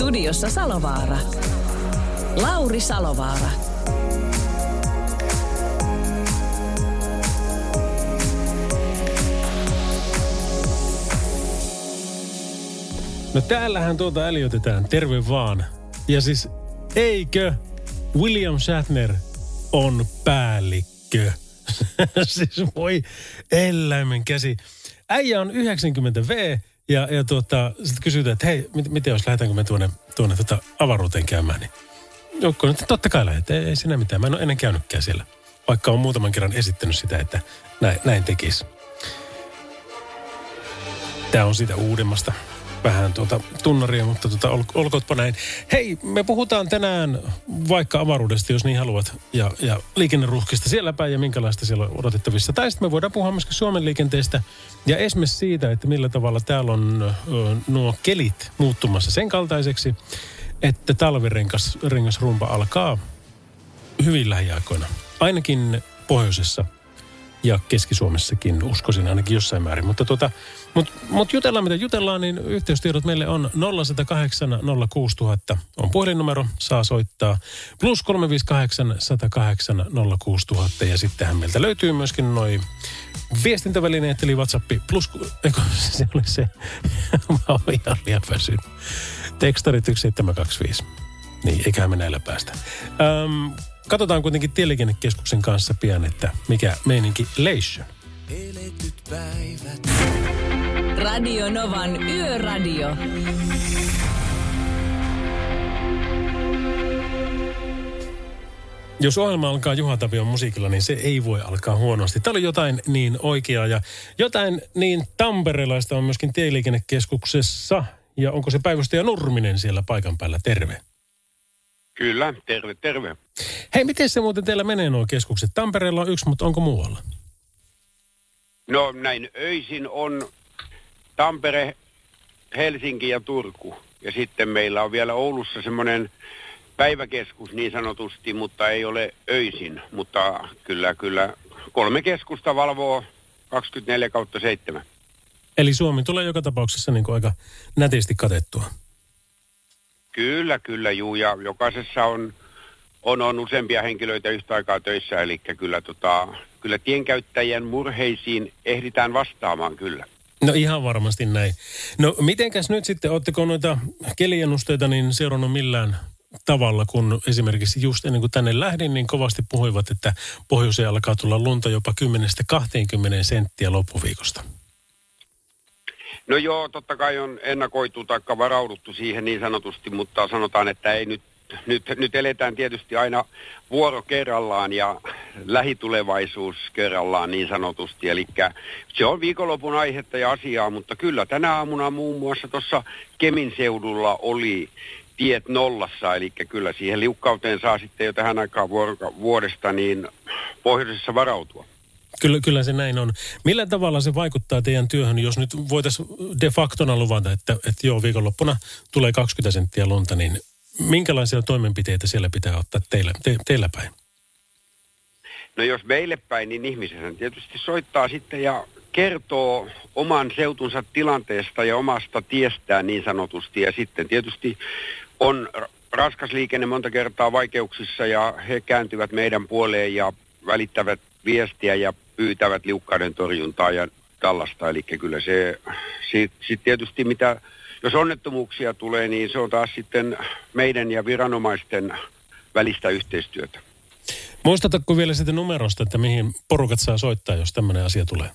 Studiossa Salovaara. Lauri Salovaara. No täällähän tuota äliötetään, terve vaan. Ja siis eikö William Shatner on päällikkö? siis voi eläimen käsi. Äijä on 90 V ja, ja tuota, sitten kysytään, että hei, mit, miten jos lähdetäänkö me tuonne, tuonne tuota avaruuteen käymään, niin Joukko nyt totta kai lähdet, ei, ei siinä mitään. Mä en ole ennen käynytkään siellä, vaikka on muutaman kerran esittänyt sitä, että näin, näin tekisi. Tämä on siitä uudemmasta vähän tuota tunnaria, mutta tuota, ol, olkootpa näin. Hei, me puhutaan tänään vaikka avaruudesta, jos niin haluat, ja, ja liikenneruhkista siellä päin ja minkälaista siellä on odotettavissa. Tai sitten me voidaan puhua myöskin Suomen liikenteestä ja esimerkiksi siitä, että millä tavalla täällä on ö, nuo kelit muuttumassa sen kaltaiseksi, että talvirengasrumpa alkaa hyvin lähiaikoina. Ainakin pohjoisessa ja Keski-Suomessakin, uskoisin ainakin jossain määrin. Mutta tota, mut, mut jutellaan mitä jutellaan, niin yhteystiedot meille on 0108 06000 on puhelinnumero, saa soittaa. Plus 358 108 06000 ja sittenhän meiltä löytyy myöskin noin viestintävälineet, eli WhatsApp plus, eikö, se oli se, mä olin ihan liian väsynyt. Tekstarit 1725. Niin, eiköhän me näillä päästä. Öm, katsotaan kuitenkin Tieliikennekeskuksen kanssa pian, että mikä meininki Leishon. Radio Novan Yöradio. Jos ohjelma alkaa Juha Tapion musiikilla, niin se ei voi alkaa huonosti. Tämä oli jotain niin oikeaa ja jotain niin tamperelaista on myöskin Tieliikennekeskuksessa. Ja onko se päivystäjä Nurminen siellä paikan päällä? Terve. Kyllä, terve, terve. Hei, miten se muuten teillä menee nuo keskukset? Tampereella on yksi, mutta onko muualla? No näin öisin on Tampere, Helsinki ja Turku. Ja sitten meillä on vielä Oulussa semmoinen päiväkeskus niin sanotusti, mutta ei ole öisin. Mutta kyllä, kyllä kolme keskusta valvoo 24 kautta 7. Eli Suomi tulee joka tapauksessa niin kuin aika nätisti katettua. Kyllä, kyllä, juu. Ja jokaisessa on, on, on useampia henkilöitä yhtä aikaa töissä, eli kyllä, tota, kyllä tienkäyttäjien murheisiin ehditään vastaamaan kyllä. No ihan varmasti näin. No mitenkäs nyt sitten, ootteko noita keliennusteita niin seurannut millään tavalla, kun esimerkiksi just ennen kuin tänne lähdin, niin kovasti puhuivat, että pohjoiseen alkaa tulla lunta jopa 10-20 senttiä loppuviikosta. No joo, totta kai on ennakoitu tai varauduttu siihen niin sanotusti, mutta sanotaan, että ei nyt, nyt, nyt eletään tietysti aina vuoro kerrallaan ja lähitulevaisuus kerrallaan niin sanotusti. Eli se on viikonlopun aihetta ja asiaa, mutta kyllä tänä aamuna muun muassa tuossa Kemin seudulla oli tiet nollassa, eli kyllä siihen liukkauteen saa sitten jo tähän aikaan vuodesta niin pohjoisessa varautua. Kyllä, kyllä se näin on. Millä tavalla se vaikuttaa teidän työhön, jos nyt voitaisiin de factona luvata, että, että joo, viikonloppuna tulee 20 senttiä lunta, niin minkälaisia toimenpiteitä siellä pitää ottaa teillä, te, teillä päin? No jos meille päin, niin ihmisenhän tietysti soittaa sitten ja kertoo oman seutunsa tilanteesta ja omasta tiestään niin sanotusti. Ja sitten tietysti on raskas liikenne monta kertaa vaikeuksissa ja he kääntyvät meidän puoleen ja välittävät viestiä ja pyytävät liukkaiden torjuntaa ja tällaista. Eli kyllä se, sitten sit tietysti mitä, jos onnettomuuksia tulee, niin se on taas sitten meidän ja viranomaisten välistä yhteistyötä. Muistatko vielä sitä numerosta, että mihin porukat saa soittaa, jos tämmöinen asia tulee?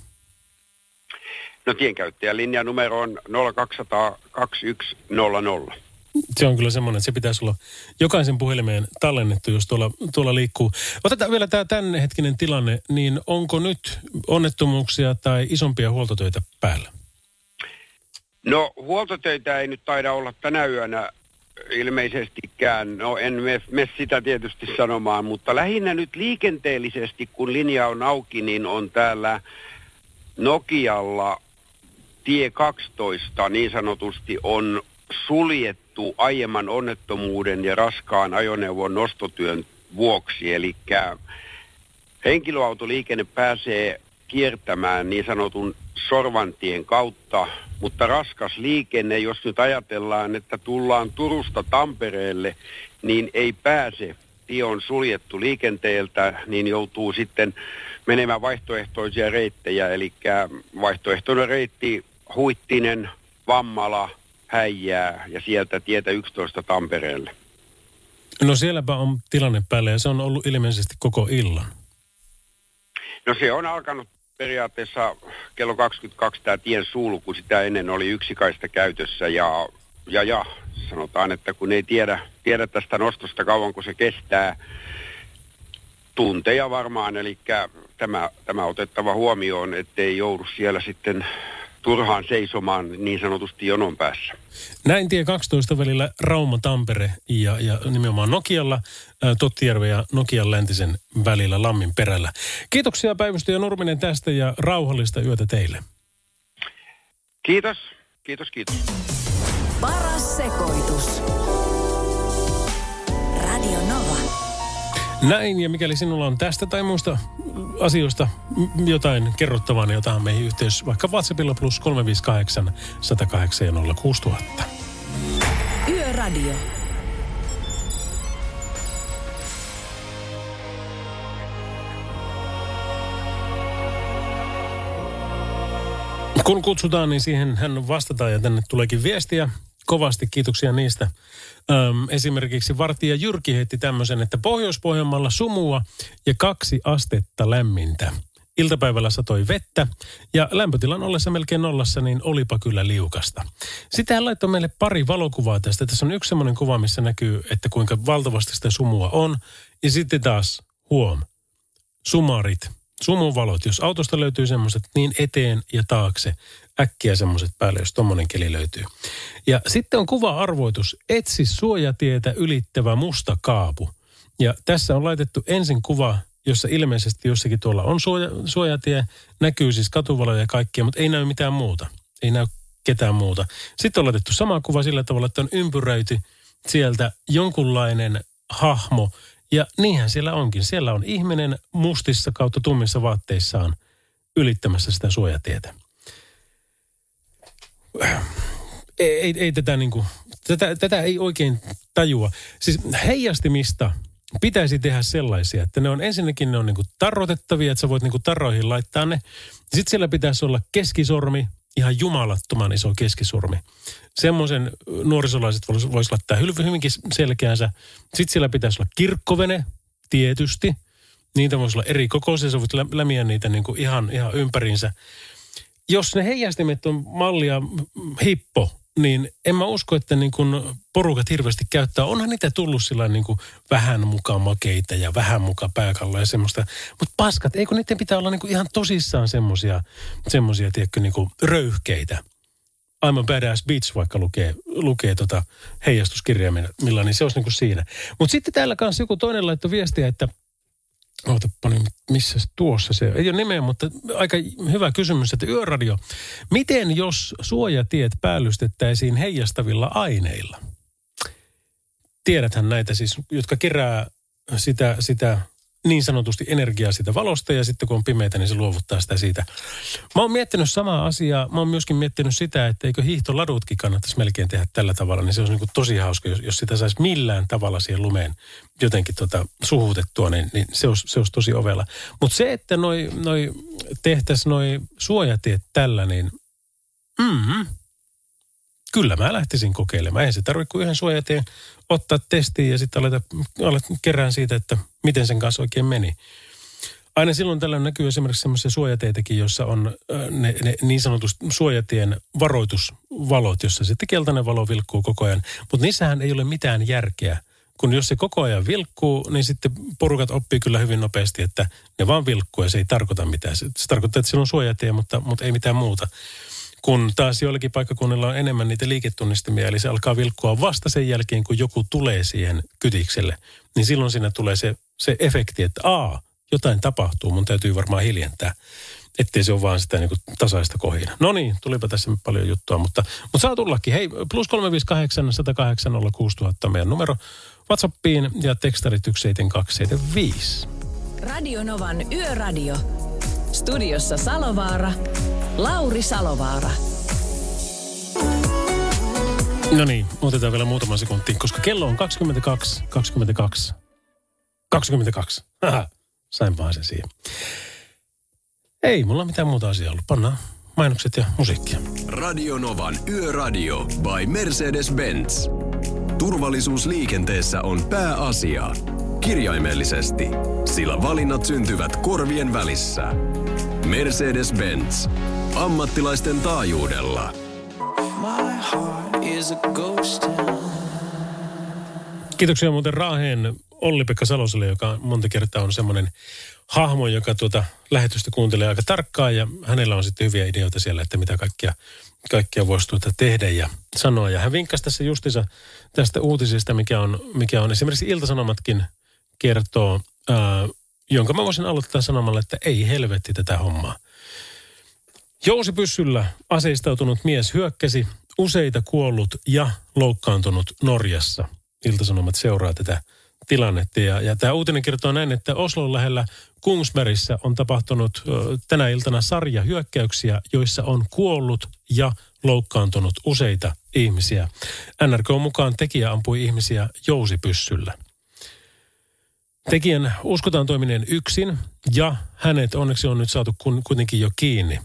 No tienkäyttäjän linjan numero on 0200 2100 se on kyllä semmoinen, että se pitäisi olla jokaisen puhelimeen tallennettu, jos tuolla, tuolla liikkuu. Otetaan vielä tämä tämänhetkinen tilanne, niin onko nyt onnettomuuksia tai isompia huoltotöitä päällä? No huoltotöitä ei nyt taida olla tänä yönä ilmeisestikään, no en mene sitä tietysti sanomaan, mutta lähinnä nyt liikenteellisesti, kun linja on auki, niin on täällä Nokialla tie 12 niin sanotusti on suljettu aiemman onnettomuuden ja raskaan ajoneuvon nostotyön vuoksi. Eli henkilöautoliikenne pääsee kiertämään niin sanotun Sorvantien kautta, mutta raskas liikenne, jos nyt ajatellaan, että tullaan Turusta Tampereelle, niin ei pääse. Tie on suljettu liikenteeltä, niin joutuu sitten menemään vaihtoehtoisia reittejä, eli vaihtoehtoinen reitti Huittinen, Vammala, Häijää ja sieltä tietä 11 Tampereelle. No sielläpä on tilanne päällä ja se on ollut ilmeisesti koko illan. No se on alkanut periaatteessa kello 22 tämä tien sulku, sitä ennen oli yksikaista käytössä ja, ja, ja sanotaan, että kun ei tiedä, tiedä tästä nostosta kauan kun se kestää, tunteja varmaan, eli tämä, tämä otettava huomioon, ettei joudu siellä sitten turhaan seisomaan niin sanotusti jonon päässä. Näin tie 12 välillä Rauma-Tampere ja, ja nimenomaan Nokialla, Tottijärven ja Nokian läntisen välillä Lammin perällä. Kiitoksia päivystäjä Nurminen tästä ja rauhallista yötä teille. Kiitos, kiitos, kiitos. Paras sekoitus. Näin, ja mikäli sinulla on tästä tai muista asioista jotain kerrottavaa, niin otahan meihin yhteys vaikka WhatsAppilla plus 358 108 06000. Yöradio. Kun kutsutaan, niin siihen hän vastataan ja tänne tuleekin viestiä. Kovasti kiitoksia niistä. Öm, esimerkiksi Vartija Jyrki heitti tämmöisen, että Pohjois-Pohjanmaalla sumua ja kaksi astetta lämmintä. Iltapäivällä satoi vettä ja lämpötilan ollessa melkein nollassa, niin olipa kyllä liukasta. Sitten hän laittoi meille pari valokuvaa tästä. Tässä on yksi semmoinen kuva, missä näkyy, että kuinka valtavasti sitä sumua on. Ja sitten taas, huom, sumarit, sumuvalot. Jos autosta löytyy semmoiset niin eteen ja taakse, äkkiä semmoiset päälle, jos tommonen keli löytyy. Ja sitten on kuva-arvoitus, etsi suojatietä ylittävä musta kaapu. Ja tässä on laitettu ensin kuva, jossa ilmeisesti jossakin tuolla on suoja, suojatie, näkyy siis katuvaloja ja kaikkia, mutta ei näy mitään muuta. Ei näy ketään muuta. Sitten on laitettu sama kuva sillä tavalla, että on ympyröity sieltä jonkunlainen hahmo. Ja niinhän siellä onkin. Siellä on ihminen mustissa kautta tummissa vaatteissaan ylittämässä sitä suojatietä ei, ei, ei tätä niin kuin, tätä, tätä ei oikein tajua. Siis heijastimista pitäisi tehdä sellaisia, että ne on ensinnäkin ne on niin kuin tarrotettavia, että sä voit niin kuin tarroihin laittaa ne. Sitten siellä pitäisi olla keskisormi, ihan jumalattoman iso keskisormi. Semmoisen nuorisolaiset vois, vois laittaa hyvinkin selkeänsä. Sitten siellä pitäisi olla kirkkovene, tietysti. Niitä voisi olla eri kokoisia, sä voit lämiä niitä niin kuin ihan, ihan ympäriinsä jos ne heijastimet on mallia hippo, niin en mä usko, että niin kun porukat hirveästi käyttää. Onhan niitä tullut sillä niin kuin vähän mukaan makeita ja vähän mukaan pääkalla ja semmoista. Mutta paskat, eikö niiden pitää olla niin kuin ihan tosissaan semmoisia, semmoisia tiedätkö, niin kuin röyhkeitä. I'm a badass bitch, vaikka lukee, lukee tota heijastuskirjaimilla, niin se olisi niin kuin siinä. Mutta sitten täällä kanssa joku toinen laittoi viestiä, että – Ootapa niin, missä tuossa se Ei ole nimeä, mutta aika hyvä kysymys, että yöradio. Miten jos suojatiet päällystettäisiin heijastavilla aineilla? Tiedäthän näitä siis, jotka kerää sitä, sitä niin sanotusti energiaa siitä valosta ja sitten kun on pimeitä, niin se luovuttaa sitä siitä. Mä oon miettinyt samaa asiaa. Mä oon myöskin miettinyt sitä, että eikö hiihtoladutkin kannattaisi melkein tehdä tällä tavalla, niin se olisi niin tosi hauska, jos, jos sitä saisi millään tavalla siihen lumeen jotenkin tota, suhutettua, niin, niin se, olisi, se olisi tosi ovella. Mutta se, että noi, noi tehtäisiin noi suojatiet tällä, niin mm, kyllä mä lähtisin kokeilemaan. Ei se tarvitse kuin yhden suojateen ottaa testiin ja sitten aleta, alet kerään siitä, että miten sen kanssa oikein meni. Aina silloin tällöin näkyy esimerkiksi sellaisia suojateitäkin, joissa on ne, ne niin sanotut suojatien varoitusvalot, jossa sitten keltainen valo vilkkuu koko ajan. Mutta niissähän ei ole mitään järkeä. Kun jos se koko ajan vilkkuu, niin sitten porukat oppii kyllä hyvin nopeasti, että ne vaan vilkkuu ja se ei tarkoita mitään. Se, se tarkoittaa, että siellä on suojatie, mutta, mutta ei mitään muuta kun taas joillakin paikkakunnilla on enemmän niitä liiketunnistimia, eli se alkaa vilkkua vasta sen jälkeen, kun joku tulee siihen kytikselle, niin silloin siinä tulee se, se efekti, että aa, jotain tapahtuu, mun täytyy varmaan hiljentää, ettei se ole vaan sitä niin kuin tasaista kohina. No niin, tulipa tässä paljon juttua, mutta, mutta saa tullakin. Hei, plus 358 108 06000 meidän numero WhatsAppiin ja tekstarit 17275. Radio Novan Yöradio. Studiossa Salovaara. Lauri Salovaara. No niin, otetaan vielä muutama sekunti, koska kello on 22, 22, 22. Aha, sain vaan sen siihen. Ei mulla mitään muuta asiaa ollut. Pannaan mainokset ja musiikkia. Radio Novan Yöradio by Mercedes-Benz. Turvallisuus liikenteessä on pääasia. Kirjaimellisesti, sillä valinnat syntyvät korvien välissä. Mercedes-Benz. Ammattilaisten taajuudella. My heart is a ghost town. Kiitoksia muuten Raaheen Olli-Pekka Saloselle, joka monta kertaa on semmoinen hahmo, joka tuota lähetystä kuuntelee aika tarkkaan ja hänellä on sitten hyviä ideoita siellä, että mitä kaikkia, kaikkia voisi tuota tehdä ja sanoa. Ja hän vinkkasi tässä justiinsa tästä uutisesta, mikä on, mikä on esimerkiksi Iltasanomatkin kertoo, ää, jonka mä voisin aloittaa sanomalla, että ei helvetti tätä hommaa. Jousipyssyllä aseistautunut mies hyökkäsi useita kuollut ja loukkaantunut Norjassa. Iltasanomat seuraa tätä tilannetta. Ja, ja tämä uutinen kertoo näin, että Oslon lähellä Kungsbergissä on tapahtunut ö, tänä iltana sarja hyökkäyksiä, joissa on kuollut ja loukkaantunut useita ihmisiä. NRK mukaan tekijä ampui ihmisiä jousipyssyllä. Tekijän uskotaan toimineen yksin ja hänet onneksi on nyt saatu kun, kuitenkin jo kiinni.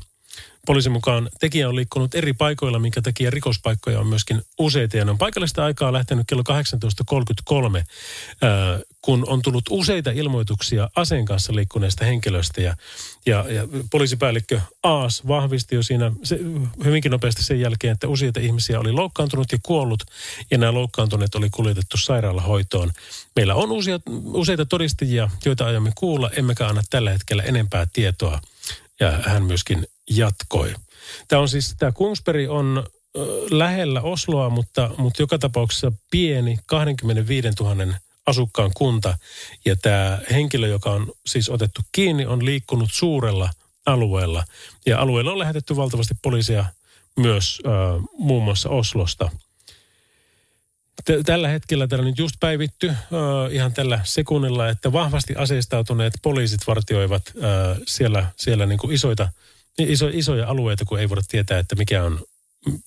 Poliisin mukaan tekijä on liikkunut eri paikoilla, minkä takia rikospaikkoja on myöskin useita. Ja ne on paikallista aikaa lähtenyt kello 18.33, ää, kun on tullut useita ilmoituksia aseen kanssa liikkuneesta henkilöstä. Ja, ja, ja poliisipäällikkö Aas vahvisti jo siinä se, hyvinkin nopeasti sen jälkeen, että useita ihmisiä oli loukkaantunut ja kuollut. Ja nämä loukkaantuneet oli kuljetettu sairaalahoitoon. Meillä on uusia, useita todistajia, joita aiomme kuulla, emmekä anna tällä hetkellä enempää tietoa. Ja hän myöskin jatkoi. Tämä on siis, tämä Kungsberg on ö, lähellä Osloa, mutta, mutta joka tapauksessa pieni 25 000 asukkaan kunta. Ja tämä henkilö, joka on siis otettu kiinni, on liikkunut suurella alueella. Ja alueella on lähetetty valtavasti poliisia myös ö, muun muassa Oslosta. Tällä hetkellä täällä nyt just päivitty ihan tällä sekunnilla, että vahvasti aseistautuneet poliisit vartioivat siellä, siellä niin kuin isoita iso, isoja alueita, kun ei voida tietää, että mikä on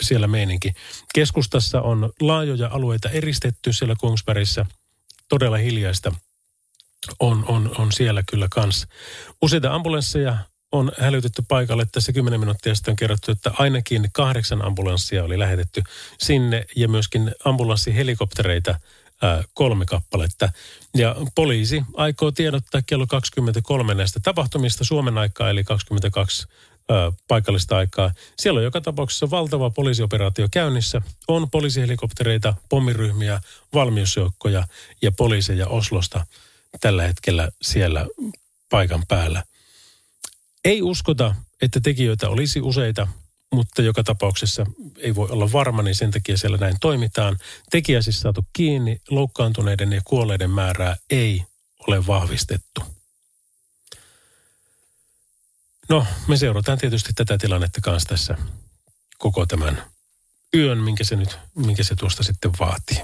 siellä meininki. Keskustassa on laajoja alueita eristetty siellä Kungsbergissä. Todella hiljaista on, on, on siellä kyllä kans. Useita ambulansseja on hälytetty paikalle. Tässä 10 minuuttia sitten on kerrottu, että ainakin kahdeksan ambulanssia oli lähetetty sinne ja myöskin ambulanssihelikoptereita ää, kolme kappaletta. Ja poliisi aikoo tiedottaa kello 23 näistä tapahtumista Suomen aikaa, eli 22 ö, paikallista aikaa. Siellä on joka tapauksessa valtava poliisioperaatio käynnissä. On poliisihelikoptereita, pommiryhmiä, valmiusjoukkoja ja poliiseja Oslosta tällä hetkellä siellä paikan päällä. Ei uskota, että tekijöitä olisi useita, mutta joka tapauksessa ei voi olla varma, niin sen takia siellä näin toimitaan. Tekijä siis saatu kiinni, loukkaantuneiden ja kuolleiden määrää ei ole vahvistettu. No, me seurataan tietysti tätä tilannetta kanssa tässä koko tämän yön, minkä se nyt, minkä se tuosta sitten vaatii.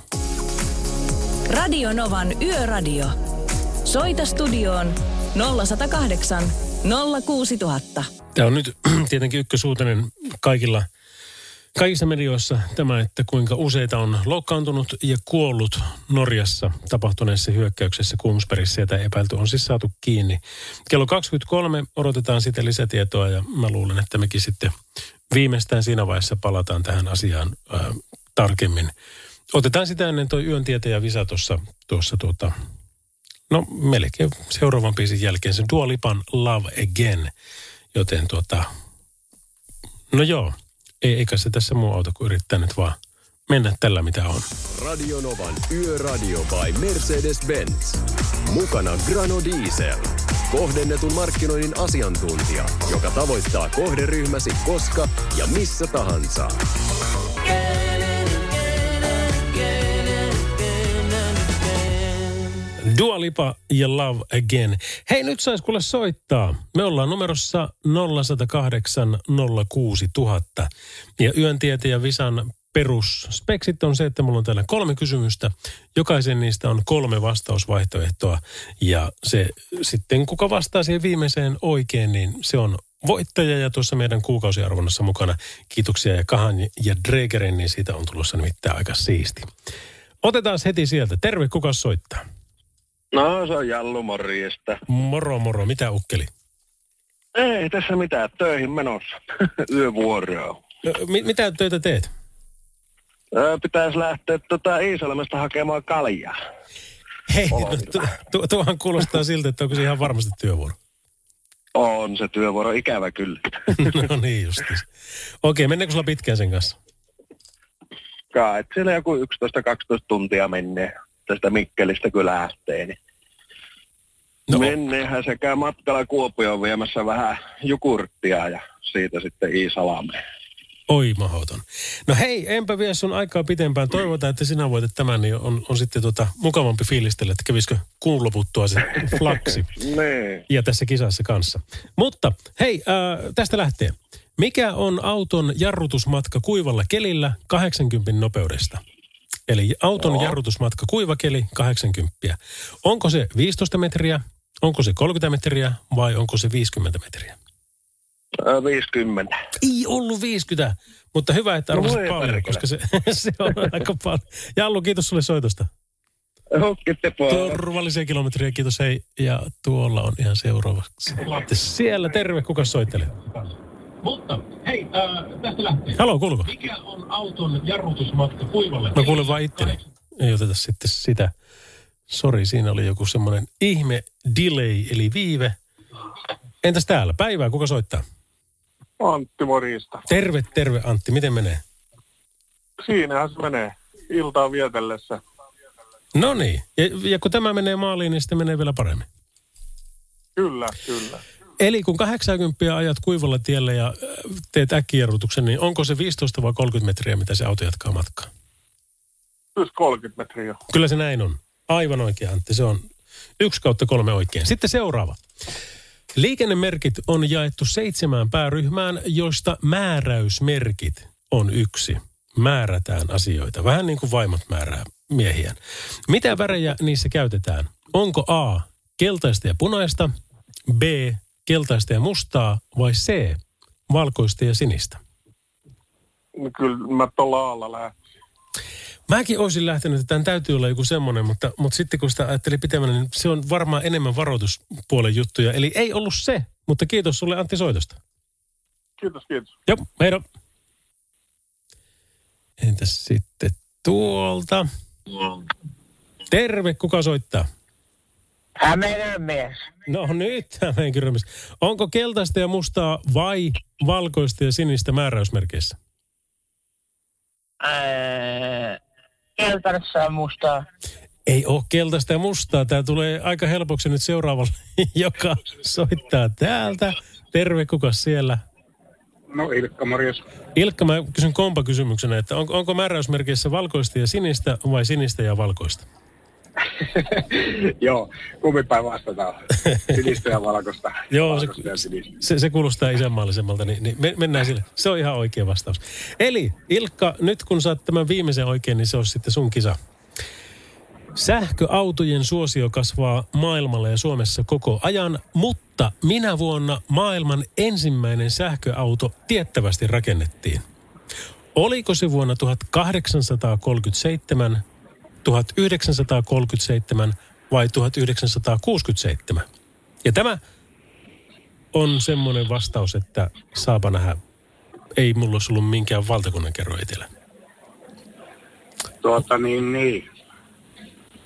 Radio Novan Yöradio. Soita studioon 0108 06000. Tämä on nyt tietenkin ykkösuutinen kaikilla, kaikissa medioissa tämä, että kuinka useita on loukkaantunut ja kuollut Norjassa tapahtuneessa hyökkäyksessä Kungsbergissä, ja tämä epäilty on siis saatu kiinni. Kello 23 odotetaan sitten lisätietoa, ja mä luulen, että mekin sitten viimeistään siinä vaiheessa palataan tähän asiaan ää, tarkemmin. Otetaan sitä ennen toi yön tietäjä Visa tuossa, tuossa tuota, no melkein seuraavan biisin jälkeen se Dua Lipan Love Again. Joten tuota, no joo, ei, eikä se tässä muu auta kuin yrittää nyt vaan mennä tällä mitä on. Radio Novan Yöradio by Mercedes-Benz. Mukana Grano Diesel. kohdennetun markkinoinnin asiantuntija, joka tavoittaa kohderyhmäsi koska ja missä tahansa. Dua Lipa ja Love Again. Hei, nyt sais kuule soittaa. Me ollaan numerossa 0108 06000. Ja Yön tietäjä Visan perusspeksit on se, että mulla on täällä kolme kysymystä. Jokaisen niistä on kolme vastausvaihtoehtoa. Ja se sitten, kuka vastaa siihen viimeiseen oikein, niin se on voittaja ja tuossa meidän kuukausiarvonnassa mukana. Kiitoksia ja Kahan ja Dregerin, niin siitä on tulossa nimittäin aika siisti. Otetaan heti sieltä. Terve, kuka soittaa? No se on Jallu morjesta. Moro, moro. Mitä ukkeli? Ei tässä mitään, töihin menossa. Yövuoroa. Ö, Mi- mitä töitä teet? Pitäisi lähteä tota Iisalmesta hakemaan kaljaa. Hei, no, tu- tu- tuohan kuulostaa siltä, että onko se ihan varmasti työvuoro. On se työvuoro ikävä kyllä. no niin justiin. Okei, menneekö sulla pitkään sen kanssa? Kai, siellä joku 11-12 tuntia menee tästä Mikkelistä kun lähtee. Niin No. Menneehän sekä matkalla Kuopioon viemässä vähän jukurttia ja siitä sitten Iisalmeen. oi mahoton. No hei, enpä vie sun aikaa pitempään. Toivotaan, että sinä voitat tämän, niin on, on sitten tota mukavampi fiilistellä, että kävisikö kuun loputtua se flaksi. Niin. ja tässä kisassa kanssa. Mutta hei, äh, tästä lähtee. Mikä on auton jarrutusmatka kuivalla kelillä 80 nopeudesta? Eli auton Joo. jarrutusmatka kuivakeli 80. Onko se 15 metriä, onko se 30 metriä vai onko se 50 metriä? Öö, 50. Ei ollut 50, mutta hyvä, että No arvasit voi paljon, koska se, se on aika paljon. Jallu, kiitos sulle soitosta. Turvallisia kilometriä, kiitos hei. Ja tuolla on ihan seuraavaksi. Siellä, terve, kuka soittelee? Mutta hei, äh, tästä lähtee. Halo, kuuluuko? Mikä on auton jarrutusmatka kuivalle? Mä kuulen vaan itteni. Ei oteta sitten sitä. Sori, siinä oli joku semmoinen ihme delay, eli viive. Entäs täällä? Päivää, kuka soittaa? Antti morjesta. Terve, terve Antti, miten menee? Siinähän se menee iltaa vietellessä. No niin, ja, ja kun tämä menee maaliin, niin sitten menee vielä paremmin. Kyllä, kyllä. Eli kun 80 ajat kuivalla tiellä ja äh, teet äkkijarrutuksen, niin onko se 15 vai 30 metriä, mitä se auto jatkaa matkaa? Plus 30 metriä. Kyllä se näin on. Aivan oikein, Antti. Se on yksi kautta kolme oikein. Sitten seuraava. Liikennemerkit on jaettu seitsemään pääryhmään, joista määräysmerkit on yksi. Määrätään asioita. Vähän niin kuin vaimot määrää miehiään. Mitä värejä niissä käytetään? Onko A. Keltaista ja punaista, B. Keltaista ja mustaa vai C. Valkoista ja sinistä? Niin Kyllä mä tuolla alla lähden. Mäkin olisin lähtenyt, että tämän täytyy olla joku semmoinen, mutta, mutta sitten kun sitä ajattelin pitemmän, niin se on varmaan enemmän varoituspuolen juttuja. Eli ei ollut se, mutta kiitos sulle Antti Soitosta. Kiitos, kiitos. Joo, heidо. Entäs sitten tuolta? Terve, kuka soittaa? Hämeenä mies. No nyt Hämeen kysymys. Onko keltaista ja mustaa vai valkoista ja sinistä määräysmerkeissä? Ää, keltaisessa on mustaa. Ei ole keltaista ja mustaa. Tämä tulee aika helpoksi nyt seuraavalle, joka soittaa täältä. Terve, kuka siellä? No Ilkka, morjes. Ilkka, mä kysyn kompa kysymyksenä, että on, onko määräysmerkeissä valkoista ja sinistä vai sinistä ja valkoista? Joo, kummin päin vastataan. Sinistä ja valkoista. Joo, se, se, se kuulostaa isänmaallisemmalta, niin, niin me, mennään sille. Se on ihan oikea vastaus. Eli Ilkka, nyt kun saat tämän viimeisen oikein, niin se on sitten sun kisa. Sähköautojen suosio kasvaa maailmalla ja Suomessa koko ajan, mutta minä vuonna maailman ensimmäinen sähköauto tiettävästi rakennettiin? Oliko se vuonna 1837, 1937 vai 1967? Ja tämä on semmoinen vastaus, että saapa nähdä, ei mulla olisi ollut minkään valtakunnan kerro etelä. Tuota niin, niin.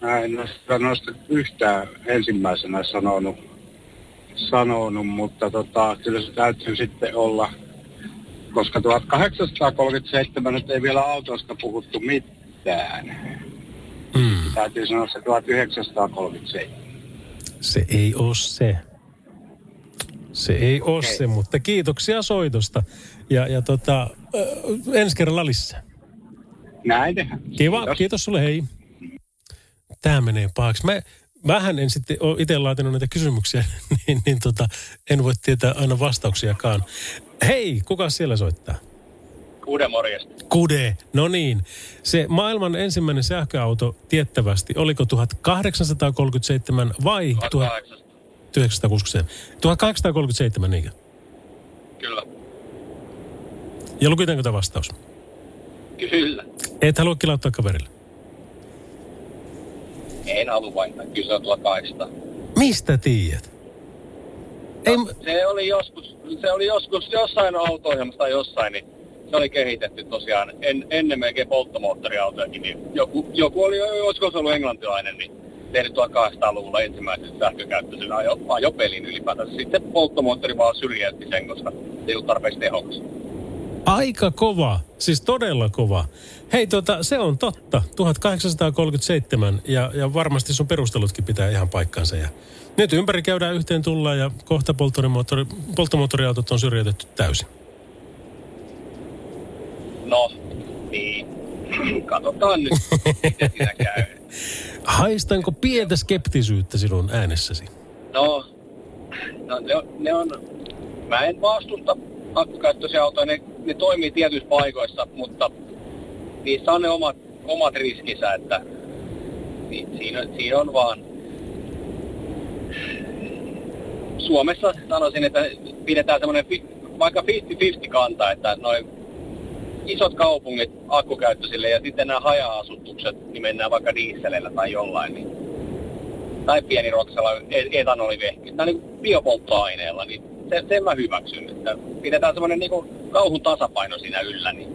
Mä en ole sitä noista yhtään ensimmäisenä sanonut, sanonut mutta tota, kyllä se täytyy sitten olla, koska 1837 nyt ei vielä autosta puhuttu mitään. Täytyy sanoa se 1937. se ei ole se. Se ei ole se, mutta kiitoksia soitosta. Ja, ja tota, äh, ensi kerralla lisää. Näin tehdään. Kiva, kiitos, kiitos sulle, hei. Tämä menee pahaksi. Mä, vähän en sitten ole itse laatinut näitä kysymyksiä, niin, niin tota, en voi tietää aina vastauksiakaan. Hei, kuka siellä soittaa? Kuuden morjesta. Kude, no niin. Se maailman ensimmäinen sähköauto tiettävästi, oliko 1837 vai 1967? 1837, niinkö? Kyllä. Ja lukitaanko tämä vastaus? Kyllä. Et halua kilauttaa kaverille. En halua vaihtaa. Kyllä se on 1800. Mistä tiedät? Ei... Se oli joskus, se oli joskus jossain auto-ohjelmassa tai jossain, niin se oli kehitetty tosiaan en, ennen melkein polttomoottoriautojakin, niin joku, joku oli, olisiko se ollut englantilainen, niin tehnyt 1800-luvulla ensimmäisen sähkökäyttöisen ajo, ajopelin ylipäätään. Sitten polttomoottori vaan syrjäytti sen, koska se ei ollut tarpeeksi tehokas. Aika kova, siis todella kova. Hei, tota, se on totta. 1837 ja, ja varmasti sun perustelutkin pitää ihan paikkansa. Ja nyt ympäri käydään yhteen tullaan ja kohta polttomoottori, polttomoottoriautot on syrjäytetty täysin. No, niin. Katsotaan nyt, miten siinä käy. Haistanko pientä skeptisyyttä sinun äänessäsi? No, no ne, on, ne on, mä en vastusta akkukäyttöisiä autoja, ne, ne toimii tietyissä paikoissa, mutta niissä on ne omat, omat riskinsä, että niin, siinä, siinä on vaan Suomessa sanoisin, että pidetään semmoinen vaikka 50-50 kanta, että noin isot kaupungit akkukäyttöisille ja sitten nämä haja-asutukset, niin mennään vaikka dieselillä tai jollain. Niin, tai pieni roksella e- etanolivehki, tai niin biopolttoaineella, niin se, sen mä hyväksyn. Että pidetään semmoinen niin kauhun tasapaino siinä yllä. Niin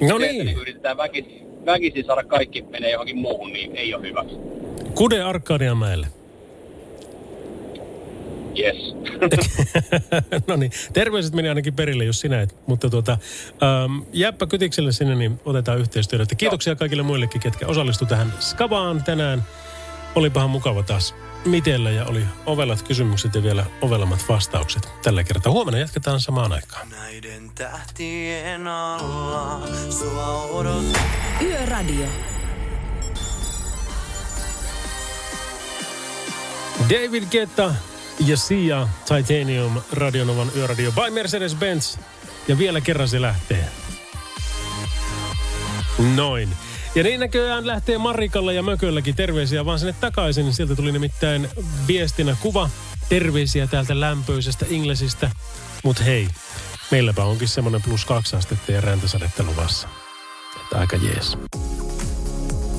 no se, niin. Että niin yritetään väkisin, väkisin saada kaikki menee johonkin muuhun, niin ei ole hyväksi. Kude Arkadianmäelle. Yes. no niin, terveiset meni ainakin perille, jos sinä et. Mutta tuota, ähm, jääpä kytikselle sinne, niin otetaan yhteistyötä. Kiitoksia kaikille muillekin, ketkä osallistu tähän Skavaan tänään. Olipahan mukava taas mitellä ja oli ovelat kysymykset ja vielä ovelammat vastaukset tällä kertaa. Huomenna jatketaan samaan aikaan. Näiden tähtien alla sua odot. Yöradio. David Guetta ja Sia Titanium Radionovan yöradio by Mercedes-Benz. Ja vielä kerran se lähtee. Noin. Ja niin näköjään lähtee Marikalla ja Mökölläkin terveisiä vaan sinne takaisin. Sieltä tuli nimittäin viestinä kuva terveisiä täältä lämpöisestä Inglesistä. Mut hei, meilläpä onkin semmonen plus kaksi astetta ja räntäsadetta luvassa. Että aika jees.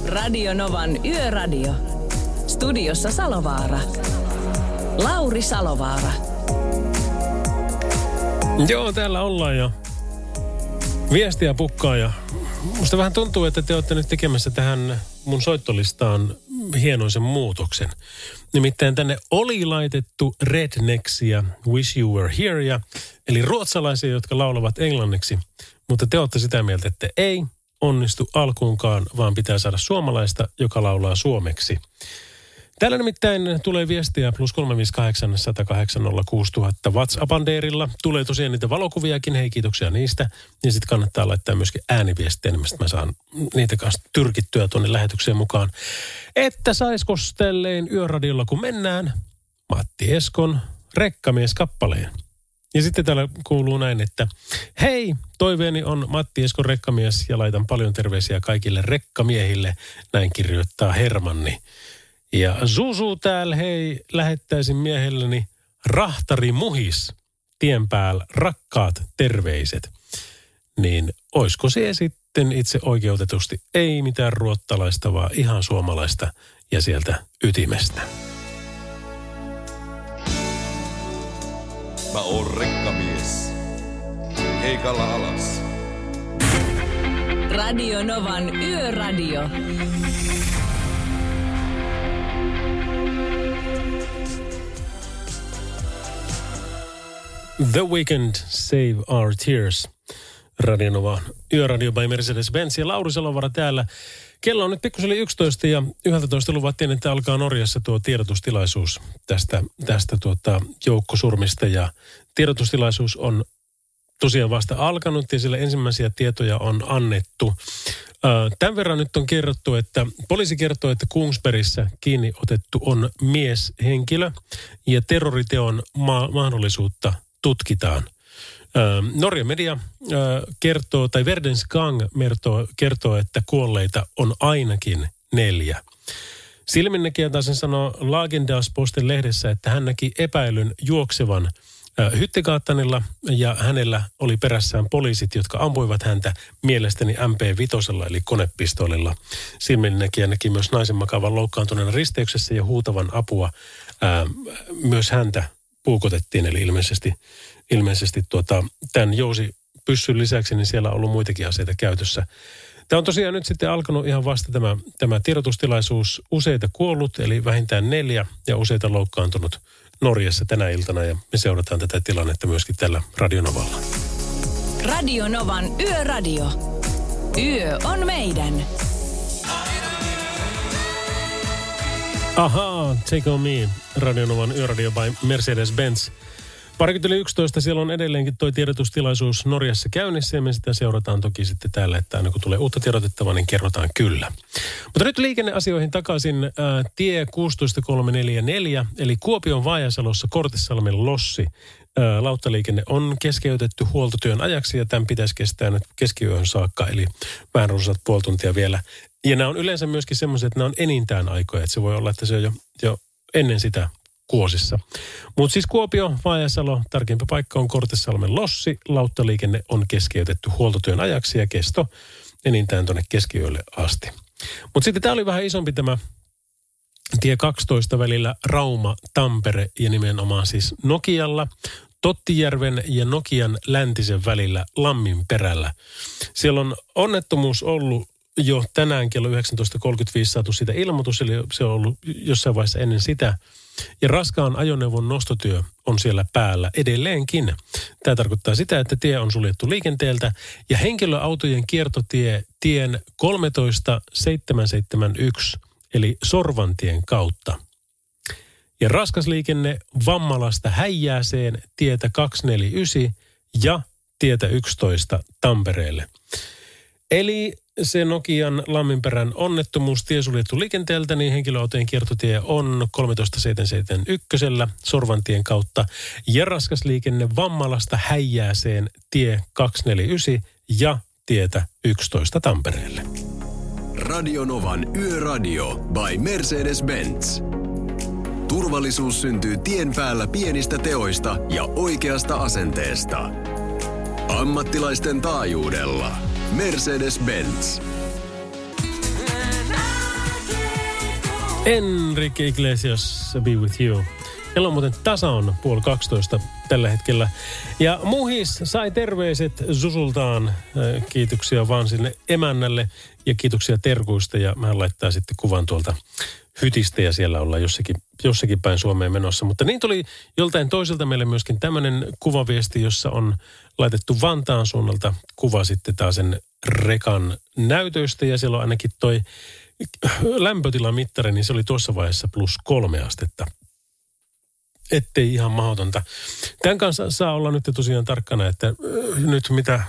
Radio Novan Yöradio. Studiossa Salovaara. Lauri Salovaara. Joo, täällä ollaan jo. Viestiä pukkaa ja musta vähän tuntuu, että te olette nyt tekemässä tähän mun soittolistaan hienoisen muutoksen. Nimittäin tänne oli laitettu Rednexia Wish You Were Here, ja, eli ruotsalaisia, jotka laulavat englanniksi. Mutta te olette sitä mieltä, että ei onnistu alkuunkaan, vaan pitää saada suomalaista, joka laulaa suomeksi. Täällä nimittäin tulee viestiä plus 358 108 06000 WhatsApp-anderilla. Tulee tosiaan niitä valokuviakin, hei kiitoksia niistä. Ja sitten kannattaa laittaa myöskin ääniviestejä, niin mä saan niitä kanssa tyrkittyä tuonne lähetykseen mukaan. Että saisko tälleen yöradiolla kun mennään Matti Eskon rekkamies-kappaleen. Ja sitten täällä kuuluu näin, että hei, toiveeni on Matti Eskon rekkamies ja laitan paljon terveisiä kaikille rekkamiehille. Näin kirjoittaa Hermanni. Ja Zuzu täällä, hei, lähettäisin miehelleni rahtari muhis tien päällä rakkaat terveiset. Niin oisko se sitten itse oikeutetusti ei mitään ruottalaista, vaan ihan suomalaista ja sieltä ytimestä. Mä oon rekkamies. Keikalla alas. Radio Novan Yöradio. The Weekend, Save Our Tears. Radionova Yöradio by Mercedes-Benz ja Lauri Salovara täällä kello on nyt pikkusen yli 11 ja 11 luvattiin, että alkaa Norjassa tuo tiedotustilaisuus tästä, tästä tuota joukkosurmista ja tiedotustilaisuus on tosiaan vasta alkanut ja sille ensimmäisiä tietoja on annettu. Tämän verran nyt on kerrottu, että poliisi kertoo, että Kungsbergissä kiinni otettu on mieshenkilö ja terroriteon ma- mahdollisuutta tutkitaan. Norjan media kertoo, tai Verdens Gang kertoo, kertoo, että kuolleita on ainakin neljä. Silminnäkijä taas sanoo Lagendasposten lehdessä, että hän näki epäilyn juoksevan – Hyttegaattanilla ja hänellä oli perässään poliisit, jotka ampuivat häntä mielestäni MP5 eli konepistoolilla. Silminnäkijä näki myös naisen makavan loukkaantuneena risteyksessä ja huutavan apua. Ää, myös häntä puukotettiin, eli ilmeisesti, ilmeisesti tuota, tämän jousi pyssyn lisäksi, niin siellä on ollut muitakin aseita käytössä. Tämä on tosiaan nyt sitten alkanut ihan vasta tämä, tämä tiedotustilaisuus. Useita kuollut, eli vähintään neljä, ja useita loukkaantunut Norjassa tänä iltana ja me seurataan tätä tilannetta myöskin tällä Radionovalla. Radionovan Yöradio. Yö on meidän. Ahaa, Take On Me, Radionovan Yöradio by Mercedes-Benz. Parikymmentä yli 11 siellä on edelleenkin tuo tiedotustilaisuus Norjassa käynnissä ja me sitä seurataan toki sitten täällä, että aina kun tulee uutta tiedotettavaa, niin kerrotaan kyllä. Mutta nyt liikenneasioihin takaisin. Ää, tie 16344, eli Kuopion Vaajasalossa Kortissalmen Lossi. Ää, lauttaliikenne on keskeytetty huoltotyön ajaksi ja tämän pitäisi kestää nyt keskiyöhön saakka, eli vähän runsat puoli tuntia vielä. Ja nämä on yleensä myöskin semmoiset, että nämä on enintään aikoja, että se voi olla, että se on jo, jo ennen sitä Kuosissa. Mutta siis Kuopio, Vaajasalo, tarkempi paikka on Kortesalmen Lossi. Lauttaliikenne on keskeytetty huoltotyön ajaksi ja kesto enintään tuonne keskiyölle asti. Mutta sitten tämä oli vähän isompi tämä tie 12 välillä Rauma, Tampere ja nimenomaan siis Nokialla. Tottijärven ja Nokian läntisen välillä Lammin perällä. Siellä on onnettomuus ollut jo tänään kello 19.35 saatu sitä ilmoitus, eli se on ollut jossain vaiheessa ennen sitä – ja raskaan ajoneuvon nostotyö on siellä päällä edelleenkin. Tämä tarkoittaa sitä, että tie on suljettu liikenteeltä ja henkilöautojen kiertotie tien 13771 eli Sorvantien kautta. Ja raskas liikenne Vammalasta Häijääseen tietä 249 ja tietä 11 Tampereelle. Eli se Nokian Lamminperän onnettomuus tie suljettu liikenteeltä, niin henkilöautojen kiertotie on 13771 Sorvantien kautta ja raskas liikenne Vammalasta Häijääseen tie 249 ja tietä 11 Tampereelle. Radionovan Yöradio by Mercedes-Benz. Turvallisuus syntyy tien päällä pienistä teoista ja oikeasta asenteesta. Ammattilaisten taajuudella – Mercedes-Benz. Enrique Iglesias, Be With You. Kello on muuten tasa on puoli 12 tällä hetkellä. Ja Muhis sai terveiset Susultaan. Kiitoksia vaan sinne emännälle ja kiitoksia terkuista. Ja mä laittaa sitten kuvan tuolta hytistä ja siellä ollaan jossakin, jossakin päin Suomeen menossa. Mutta niin tuli joltain toiselta meille myöskin tämmöinen kuvaviesti, jossa on laitettu Vantaan suunnalta kuva sitten taas sen rekan näytöistä ja siellä on ainakin toi lämpötilamittari, niin se oli tuossa vaiheessa plus kolme astetta. Ettei ihan mahdotonta. Tämän kanssa saa olla nyt tosiaan tarkkana, että nyt mitä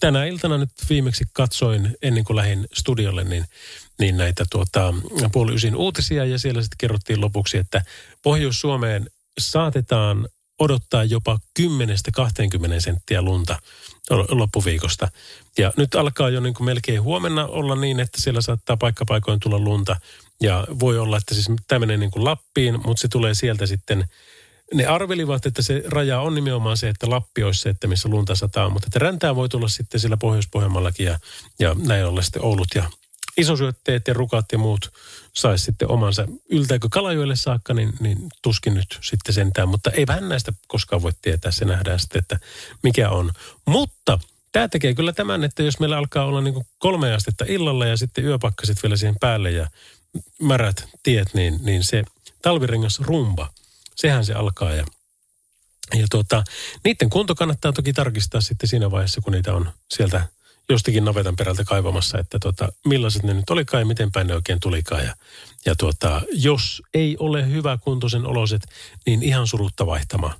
tänä iltana nyt viimeksi katsoin ennen kuin lähdin studiolle, niin, niin näitä tuota, puoli ysin uutisia ja siellä sitten kerrottiin lopuksi, että Pohjois-Suomeen saatetaan odottaa jopa 10-20 senttiä lunta loppuviikosta. Ja nyt alkaa jo niin kuin melkein huomenna olla niin, että siellä saattaa paikkapaikoin tulla lunta. Ja voi olla, että siis tämmöinen niin kuin Lappiin, mutta se tulee sieltä sitten ne arvelivat, että se raja on nimenomaan se, että Lappi olisi se, että missä lunta sataa, mutta että räntää voi tulla sitten siellä Pohjois-Pohjanmaallakin ja, ja näin ollen sitten Oulut ja isosyötteet ja rukat ja muut saisi sitten omansa. Yltääkö Kalajoelle saakka, niin, niin tuskin nyt sitten sentään, mutta ei vähän näistä koskaan voi tietää, se nähdään sitten, että mikä on. Mutta tämä tekee kyllä tämän, että jos meillä alkaa olla niin kolme astetta illalla ja sitten yöpakkaset vielä siihen päälle ja märät tiet, niin, niin se talvirengas rumba, sehän se alkaa ja ja tuota, niiden kunto kannattaa toki tarkistaa sitten siinä vaiheessa, kun niitä on sieltä jostakin navetan perältä kaivamassa, että tota, millaiset ne nyt olikaan ja miten päin ne oikein tulikaan. Ja, ja tuota, jos ei ole hyvä kuntoisen oloset, niin ihan surutta vaihtamaan.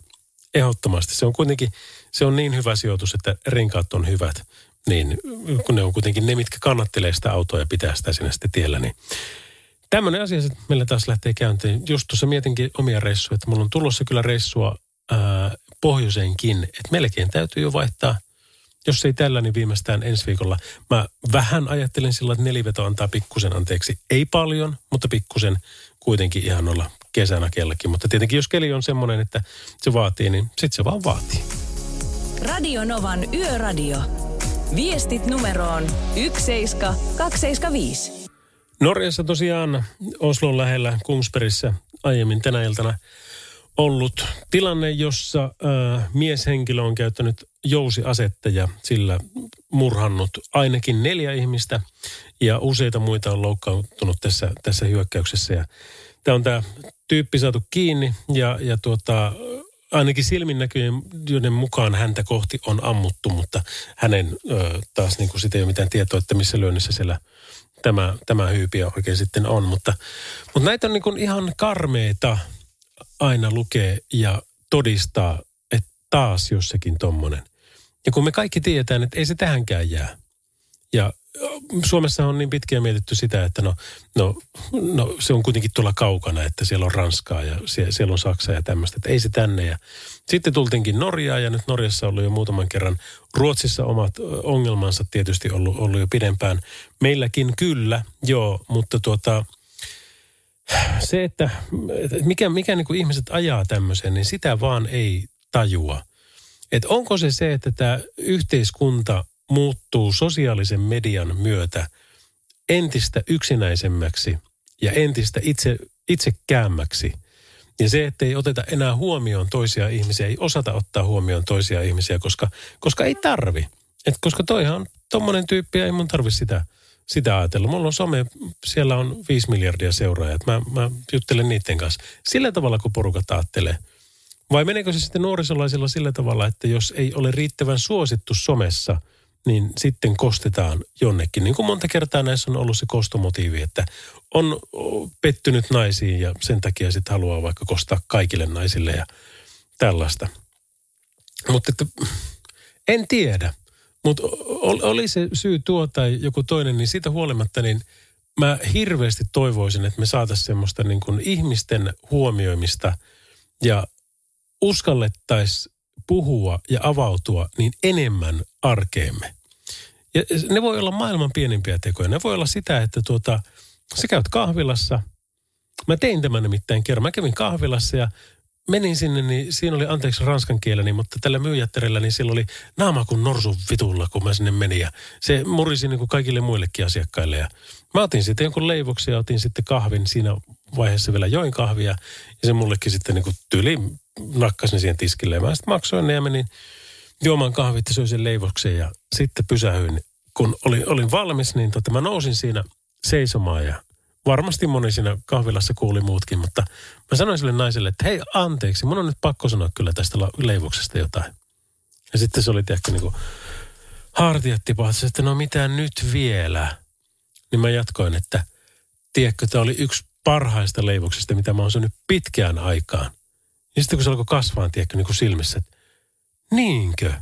Ehdottomasti. Se on kuitenkin, se on niin hyvä sijoitus, että renkaat on hyvät. Niin kun ne on kuitenkin ne, mitkä kannattelee sitä autoa ja pitää sitä sinne sitten tiellä, niin Tämmöinen asia että meillä taas lähtee käyntiin. Just tuossa mietinkin omia reissuja, että mulla on tulossa kyllä reissua ää, pohjoiseenkin. Että melkein täytyy jo vaihtaa, jos ei tällä, niin viimeistään ensi viikolla. Mä vähän ajattelen sillä, että neliveto antaa pikkusen anteeksi. Ei paljon, mutta pikkusen kuitenkin ihan olla kesänä kellekin. Mutta tietenkin jos keli on semmoinen, että se vaatii, niin sitten se vaan vaatii. Radio Novan Yöradio. Viestit numeroon 17275. Norjassa tosiaan Oslon lähellä Kungsbergissä aiemmin tänä iltana ollut tilanne, jossa äh, mieshenkilö on käyttänyt jousiasetta ja sillä murhannut ainakin neljä ihmistä ja useita muita on loukkaantunut tässä, tässä hyökkäyksessä. Ja tämä on tämä tyyppi saatu kiinni ja, ja tuota, ainakin silminnäköjen mukaan häntä kohti on ammuttu, mutta hänen ö, taas niin kuin sitä ei ole mitään tietoa, että missä lyönnissä siellä tämä, tämä hyypiö oikein sitten on. Mutta, mutta näitä on niin kuin ihan karmeita aina lukee ja todistaa, että taas jossakin tommonen. Ja kun me kaikki tiedetään, että ei se tähänkään jää. Ja Suomessa on niin pitkään mietitty sitä, että no, no, no se on kuitenkin tuolla kaukana, että siellä on Ranskaa ja siellä, siellä on Saksa ja tämmöistä, että ei se tänne. Ja sitten tultiinkin Norjaa ja nyt Norjassa on ollut jo muutaman kerran. Ruotsissa omat ongelmansa tietysti ollut, ollut jo pidempään. Meilläkin kyllä, joo, mutta tuota, se, että mikä, mikä niin kuin ihmiset ajaa tämmöisen, niin sitä vaan ei tajua. Että onko se se, että tämä yhteiskunta muuttuu sosiaalisen median myötä entistä yksinäisemmäksi ja entistä itse, itsekäämmäksi. Ja se, että ei oteta enää huomioon toisia ihmisiä, ei osata ottaa huomioon toisia ihmisiä, koska, koska ei tarvi. Et koska toihan on tommonen tyyppi ei mun tarvi sitä, sitä ajatella. Mulla on some, siellä on 5 miljardia seuraajat. Mä, mä juttelen niiden kanssa. Sillä tavalla, kun porukat ajattelee. Vai meneekö se sitten nuorisolaisilla sillä tavalla, että jos ei ole riittävän suosittu somessa – niin sitten kostetaan jonnekin. Niin kuin monta kertaa näissä on ollut se kostomotiivi, että on pettynyt naisiin ja sen takia sitten haluaa vaikka kostaa kaikille naisille ja tällaista. Mutta että, en tiedä. Mutta oli se syy tuo tai joku toinen, niin siitä huolimatta niin mä hirveästi toivoisin, että me saataisiin semmoista niin kuin ihmisten huomioimista ja uskallettaisiin puhua ja avautua niin enemmän arkeemme. Ja ne voi olla maailman pienimpiä tekoja. Ne voi olla sitä, että tuota, sä käyt kahvilassa. Mä tein tämän nimittäin kerran. Mä kävin kahvilassa ja menin sinne, niin siinä oli anteeksi ranskan kieleni, mutta tällä myyjättärellä, niin sillä oli naama kuin norsun vitulla, kun mä sinne menin. Ja se murisi niin kuin kaikille muillekin asiakkaille. Ja mä otin sitten jonkun leivoksen ja otin sitten kahvin. Siinä vaiheessa vielä join kahvia. Ja se mullekin sitten niin kuin tyli nakkasin siihen tiskille. Ja mä sitten maksoin ne ja menin juomaan kahvit ja söin sen leivoksen ja sitten pysähyin. Kun olin, olin valmis, niin tota, mä nousin siinä seisomaan ja varmasti moni siinä kahvilassa kuuli muutkin, mutta mä sanoin sille naiselle, että hei anteeksi, mun on nyt pakko sanoa kyllä tästä leivoksesta jotain. Ja sitten se oli tiedätkö niin kuin hartiat tipahti, että no mitä nyt vielä? Niin mä jatkoin, että tiedätkö, tämä oli yksi parhaista leivoksista, mitä mä oon syönyt pitkään aikaan. Ja sitten kun se alkoi kasvaa, tiedätkö, niin kuin silmissä, että niinkö?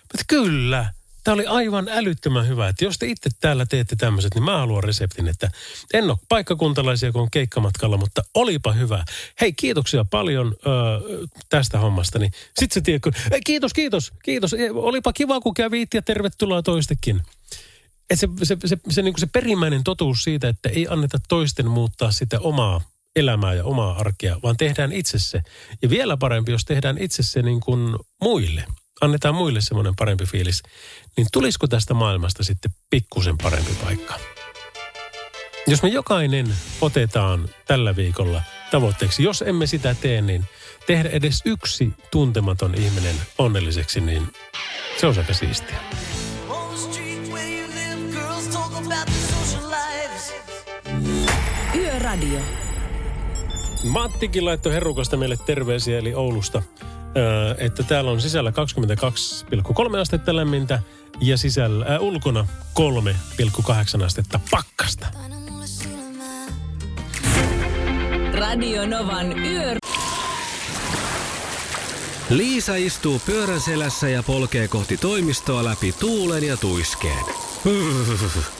Mutta kyllä, tämä oli aivan älyttömän hyvä. Että jos te itse täällä teette tämmöiset, niin mä haluan reseptin, että en ole paikkakuntalaisia, kun on keikkamatkalla, mutta olipa hyvä. Hei, kiitoksia paljon ö, tästä hommasta. Niin sitten se tiedätkö, kiitos, kiitos, kiitos. Olipa kiva, kun kävit ja tervetuloa toistekin. Et se, se, se, se, niin se perimmäinen totuus siitä, että ei anneta toisten muuttaa sitä omaa elämää ja omaa arkea, vaan tehdään itse se. Ja vielä parempi, jos tehdään itse se niin kuin muille. Annetaan muille semmoinen parempi fiilis. Niin tulisiko tästä maailmasta sitten pikkusen parempi paikka? Jos me jokainen otetaan tällä viikolla tavoitteeksi, jos emme sitä tee, niin tehdä edes yksi tuntematon ihminen onnelliseksi, niin se on aika siistiä. Yöradio. Mattikin laittoi herukasta meille terveisiä, eli Oulusta. ö, että täällä on sisällä 22,3 astetta lämmintä ja sisällä äh, ulkona 3,8 astetta pakkasta. Radio Novan Yö. Liisa istuu pyörän selässä ja polkee kohti toimistoa läpi tuulen ja tuiskeen.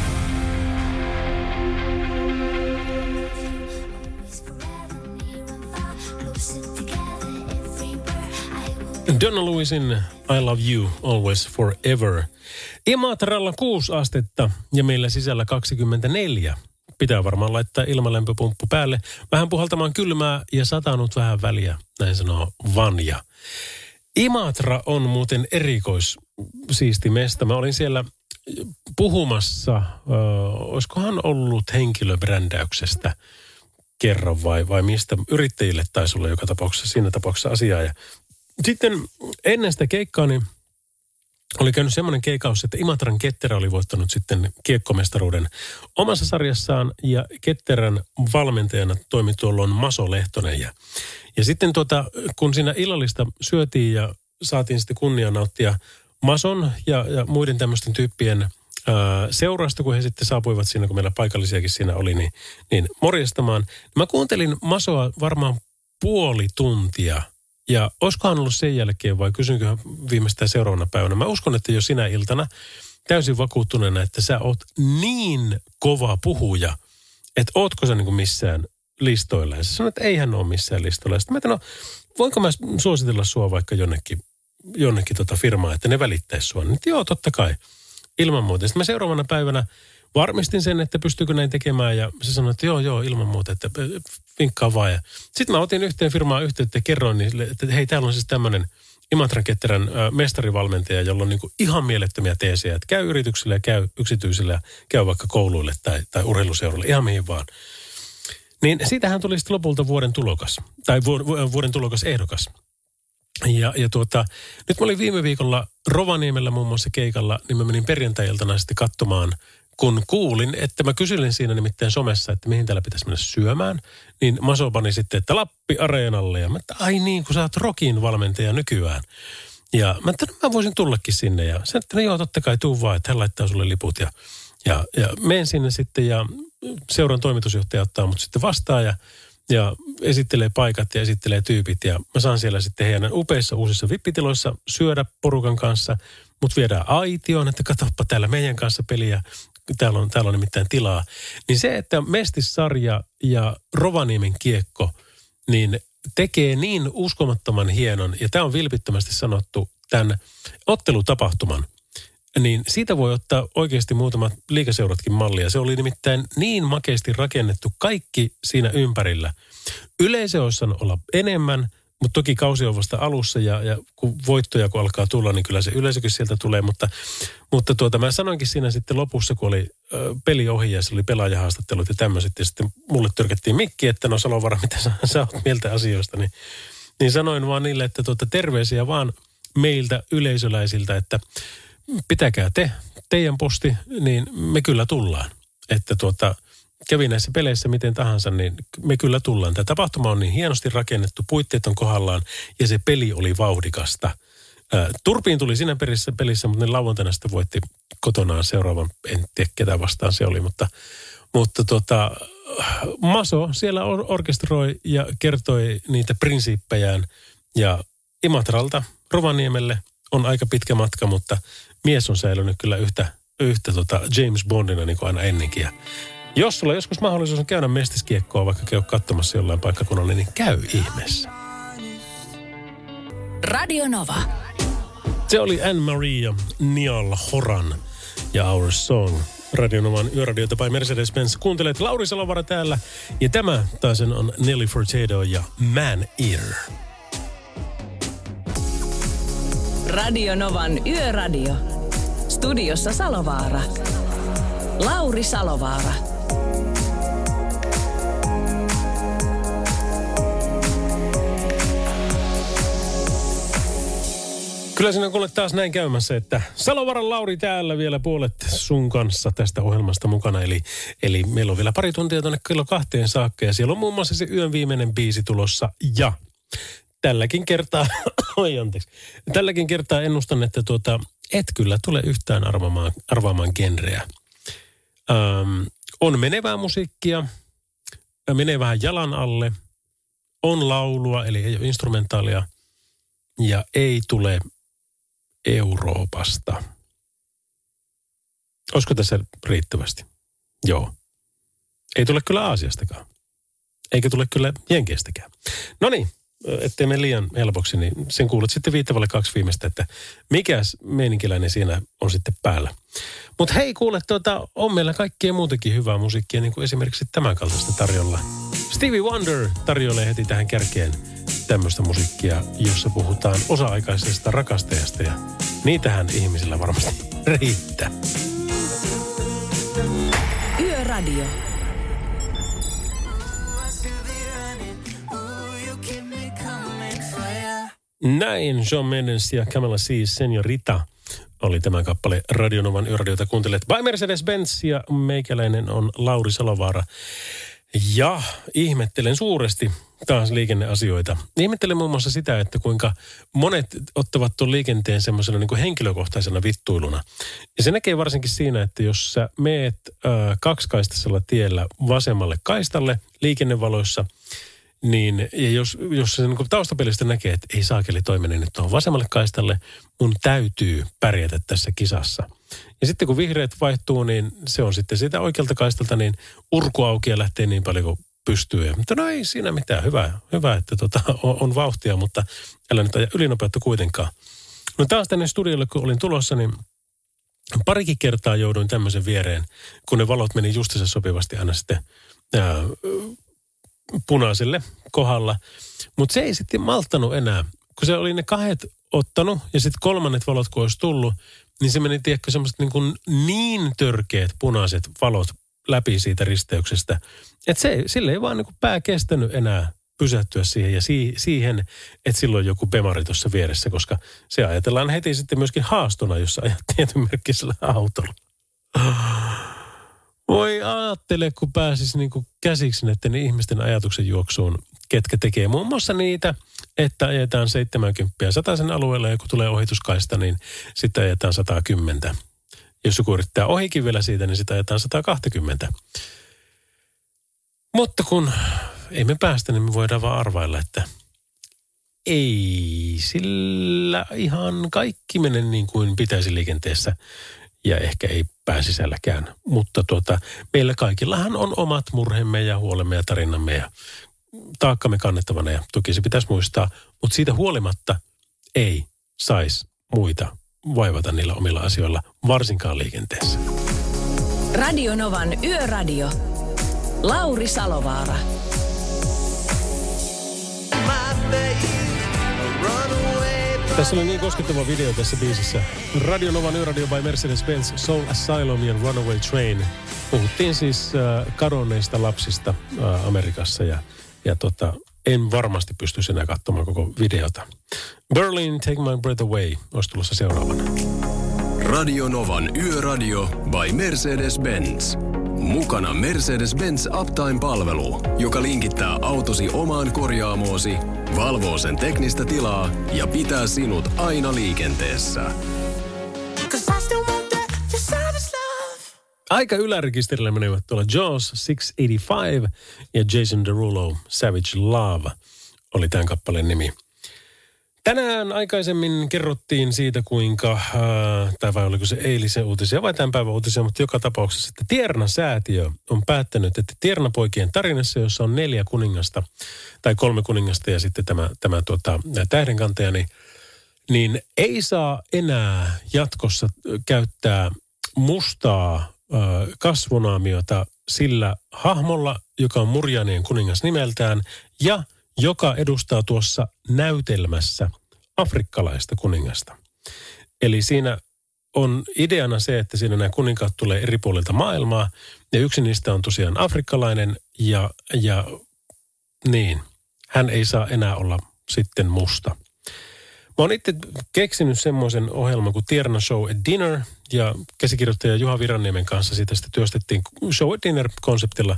Donna Lewisin I Love You Always Forever. Imatralla 6 astetta ja meillä sisällä 24. Pitää varmaan laittaa ilmalämpöpumppu päälle. Vähän puhaltamaan kylmää ja satanut vähän väliä, näin sanoo Vanja. Imatra on muuten erikois siisti mesta. Mä olin siellä puhumassa, äh, olisikohan ollut henkilöbrändäyksestä kerran vai, vai mistä. Yrittäjille taisi olla joka tapauksessa, siinä tapauksessa asiaa. Ja sitten ennen sitä keikkaa, niin oli käynyt semmoinen keikaus, että Imatran Ketterä oli voittanut sitten kiekkomestaruuden omassa sarjassaan ja Ketterän valmentajana toimi tuolloin Maso Lehtonen. Ja, ja sitten tuota, kun siinä illallista syötiin ja saatiin sitten kunnia nauttia Mason ja, ja muiden tämmöisten tyyppien ää, seurasta, kun he sitten saapuivat siinä, kun meillä paikallisiakin siinä oli, niin, niin morjestamaan. Mä kuuntelin Masoa varmaan puoli tuntia ja olisikohan ollut sen jälkeen vai kysynkö viimeistään seuraavana päivänä. Mä uskon, että jo sinä iltana täysin vakuuttuneena, että sä oot niin kova puhuja, että ootko sä niin missään listoilla. Ja sä sanoit, että eihän ole missään listoilla. Sitten mä että no, voinko mä suositella sua vaikka jonnekin, jonnekin tota firmaa, että ne välittäisi sua. Niin joo, totta kai. Ilman muuta. Sitten mä seuraavana päivänä varmistin sen, että pystyykö näin tekemään ja se sanoi, että joo, joo, ilman muuta, että vinkkaa vaan. Sitten mä otin yhteen firmaan yhteyttä ja kerroin niille, että hei, täällä on siis tämmöinen Imatran Ketterän mestarivalmentaja, jolla on niin ihan mielettömiä teesejä, että käy yrityksille käy yksityisille käy vaikka kouluille tai, tai urheiluseuroille, ihan mihin vaan. Niin siitähän tuli sitten lopulta vuoden tulokas, tai vuoden tulokas ehdokas. Ja, ja tuota, nyt mä olin viime viikolla Rovaniemellä muun muassa keikalla, niin mä menin perjantai-iltana sitten katsomaan kun kuulin, että mä kyselin siinä nimittäin somessa, että mihin täällä pitäisi mennä syömään, niin Maso pani sitten, että Lappi Areenalle. Ja mä että ai niin, kun sä oot Rokin valmentaja nykyään. Ja mä että no, mä voisin tullakin sinne. Ja se, että no joo, totta kai tuu vaan, että hän laittaa sulle liput. Ja, ja, ja menen sinne sitten ja seuran toimitusjohtaja ottaa mut sitten vastaan ja, ja esittelee paikat ja esittelee tyypit. Ja mä saan siellä sitten heidän upeissa uusissa vippitiloissa syödä porukan kanssa. Mut viedään aitioon, että katsoppa täällä meidän kanssa peliä täällä on, täällä on nimittäin tilaa. Niin se, että Mestissarja ja Rovaniemen kiekko, niin tekee niin uskomattoman hienon, ja tämä on vilpittömästi sanottu, tämän ottelutapahtuman, niin siitä voi ottaa oikeasti muutamat liikaseuratkin mallia. Se oli nimittäin niin makeasti rakennettu kaikki siinä ympärillä. Yleisö olisi olla enemmän – mutta toki kausi on vasta alussa ja, ja kun voittoja kun alkaa tulla, niin kyllä se yleisökin sieltä tulee. Mutta, mutta tuota, mä sanoinkin siinä sitten lopussa, kun oli peli ohi ja se oli pelaajahaastattelut ja tämmöiset. Ja sitten mulle törkettiin mikki, että no Salovara, mitä sä, sä oot mieltä asioista. Niin, niin sanoin vaan niille, että tuota, terveisiä vaan meiltä yleisöläisiltä, että pitäkää te, teidän posti, niin me kyllä tullaan. Että tuota, kävi näissä peleissä miten tahansa, niin me kyllä tullaan. Tämä tapahtuma on niin hienosti rakennettu, puitteet on kohdallaan ja se peli oli vauhdikasta. Turpiin tuli siinä pelissä, pelissä mutta ne lauantaina sitten voitti kotonaan seuraavan, en tiedä ketä vastaan se oli, mutta, mutta tota, Maso siellä orkestroi ja kertoi niitä prinsiippejään ja Imatralta Rovaniemelle on aika pitkä matka, mutta mies on säilynyt kyllä yhtä, yhtä tota James Bondina niin kuin aina ennenkin. Ja jos sulla joskus mahdollisuus on käydä mestiskiekkoa, vaikka käy katsomassa jollain paikkakunnalla, niin käy ihmeessä. Radio Nova. Se oli Anne-Marie Niall Horan ja Our Song. Radionovan yöradiota by Mercedes-Benz. Kuuntelet Lauri Salovara täällä. Ja tämä taas on Nelly Furtado ja Man Ear. Radio Novan Yöradio. Studiossa Salovaara. Lauri Salovaara. Kyllä sinä kuulet taas näin käymässä, että Salovaran Lauri täällä vielä puolet sun kanssa tästä ohjelmasta mukana. Eli, eli meillä on vielä pari tuntia tuonne kello kahteen saakka ja siellä on muun muassa se yön viimeinen biisi tulossa. Ja tälläkin kertaa, oi anteeksi, tälläkin kertaa ennustan, että tuota, et kyllä tule yhtään arvaamaan, arvaamaan genreä. Öm, on menevää musiikkia, menee vähän jalan alle, on laulua, eli ei ole instrumentaalia, ja ei tule Euroopasta. Olisiko tässä riittävästi? Joo. Ei tule kyllä Aasiastakaan. Eikä tule kyllä Jenkeistäkään. No niin, ettei mene liian helpoksi, niin sen kuulet sitten viittavalle kaksi viimeistä, että mikäs meininkiläinen siinä on sitten päällä. Mutta hei kuule, tuota, on meillä kaikkea muutakin hyvää musiikkia, niin kuin esimerkiksi tämän kaltaista tarjolla. Stevie Wonder tarjoilee heti tähän kärkeen tämmöistä musiikkia, jossa puhutaan osa-aikaisesta rakastajasta ja niitähän ihmisillä varmasti riittää. Yöradio. Näin John Mendes ja Camilla siis Senorita oli tämä kappale Radionovan yöradiota kuuntelet by Mercedes-Benz ja meikäläinen on Lauri Salovaara. Ja ihmettelen suuresti taas liikenneasioita. Ihmettelen muun muassa sitä, että kuinka monet ottavat tuon liikenteen semmoisena niin henkilökohtaisena vittuiluna. Ja se näkee varsinkin siinä, että jos sä meet äh, kaksikaistaisella tiellä vasemmalle kaistalle liikennevaloissa, niin ja jos, jos se niin taustapelistä näkee, että ei saakeli toiminen nyt tuohon vasemmalle kaistalle, mun täytyy pärjätä tässä kisassa. Ja sitten kun vihreät vaihtuu, niin se on sitten siitä oikealta kaistalta, niin urku auki ja lähtee niin paljon kuin pystyy. Mutta no ei siinä mitään. Hyvä, hyvä että tota, on, on, vauhtia, mutta älä nyt aja ylinopeutta kuitenkaan. No taas tänne studiolle, kun olin tulossa, niin parikin kertaa jouduin tämmöisen viereen, kun ne valot meni justiinsa sopivasti aina sitten punaiselle kohdalla. Mutta se ei sitten malttanut enää, kun se oli ne kahdet ottanut ja sitten kolmannet valot kun olisi tullut, niin se meni, tiedätkö, semmoiset niin, kuin niin törkeät punaiset valot läpi siitä risteyksestä, että se, sille ei vaan niin kuin pää kestänyt enää pysähtyä siihen ja si, siihen, että silloin joku pemari tuossa vieressä, koska se ajatellaan heti sitten myöskin haastona, jos ajat tietyn merkkisellä autolla. Voi ajattele, kun pääsisi niin kuin käsiksi näiden ihmisten ajatuksen juoksuun, ketkä tekee muun muassa niitä, että ajetaan 70 sen alueella ja kun tulee ohituskaista, niin sitten ajetaan 110. Jos joku yrittää ohikin vielä siitä, niin sitä ajetaan 120. Mutta kun ei me päästä, niin me voidaan vaan arvailla, että ei sillä ihan kaikki mene niin kuin pitäisi liikenteessä ja ehkä ei pääsisälläkään. Mutta tuota, meillä kaikillahan on omat murhemme ja huolemme ja tarinamme ja taakkamme kannettavana ja toki se pitäisi muistaa, mutta siitä huolimatta ei saisi muita vaivata niillä omilla asioilla, varsinkaan liikenteessä. Radio Novan Yöradio. Lauri Salovaara. Tässä oli niin koskettava video tässä biisissä. Radio Novan Yöradio by Mercedes-Benz Soul Asylum ja Runaway Train. Puhuttiin siis äh, kadonneista lapsista äh, Amerikassa ja, ja tota, en varmasti pysty enää katsomaan koko videota. Berlin, Take My Breath Away olisi tulossa seuraavana. Radio Novan Yöradio by Mercedes-Benz. Mukana Mercedes-Benz Uptime-palvelu, joka linkittää autosi omaan korjaamoosi, valvoo sen teknistä tilaa ja pitää sinut aina liikenteessä. Aika ylärekisterillä menevät tuolla Jaws 685 ja Jason Derulo Savage Love oli tämän kappaleen nimi. Tänään aikaisemmin kerrottiin siitä, kuinka, äh, tai vai oliko se eilisen uutisia vai tämän päivän uutisia, mutta joka tapauksessa, että Tierna-säätiö on päättänyt, että Tierna-poikien tarinassa, jossa on neljä kuningasta, tai kolme kuningasta ja sitten tämä, tämä tuota, tähdenkantaja, niin, niin ei saa enää jatkossa käyttää mustaa kasvonaamiota sillä hahmolla, joka on Murjanien kuningas nimeltään ja joka edustaa tuossa näytelmässä afrikkalaista kuningasta. Eli siinä on ideana se, että siinä nämä kuninkaat tulee eri puolilta maailmaa ja yksi niistä on tosiaan afrikkalainen ja, ja niin, hän ei saa enää olla sitten musta. Mä oon itse keksinyt semmoisen ohjelman kuin Tierna Show at Dinner ja käsikirjoittaja Juha Viranniemen kanssa siitä sitten työstettiin Show at Dinner-konseptilla.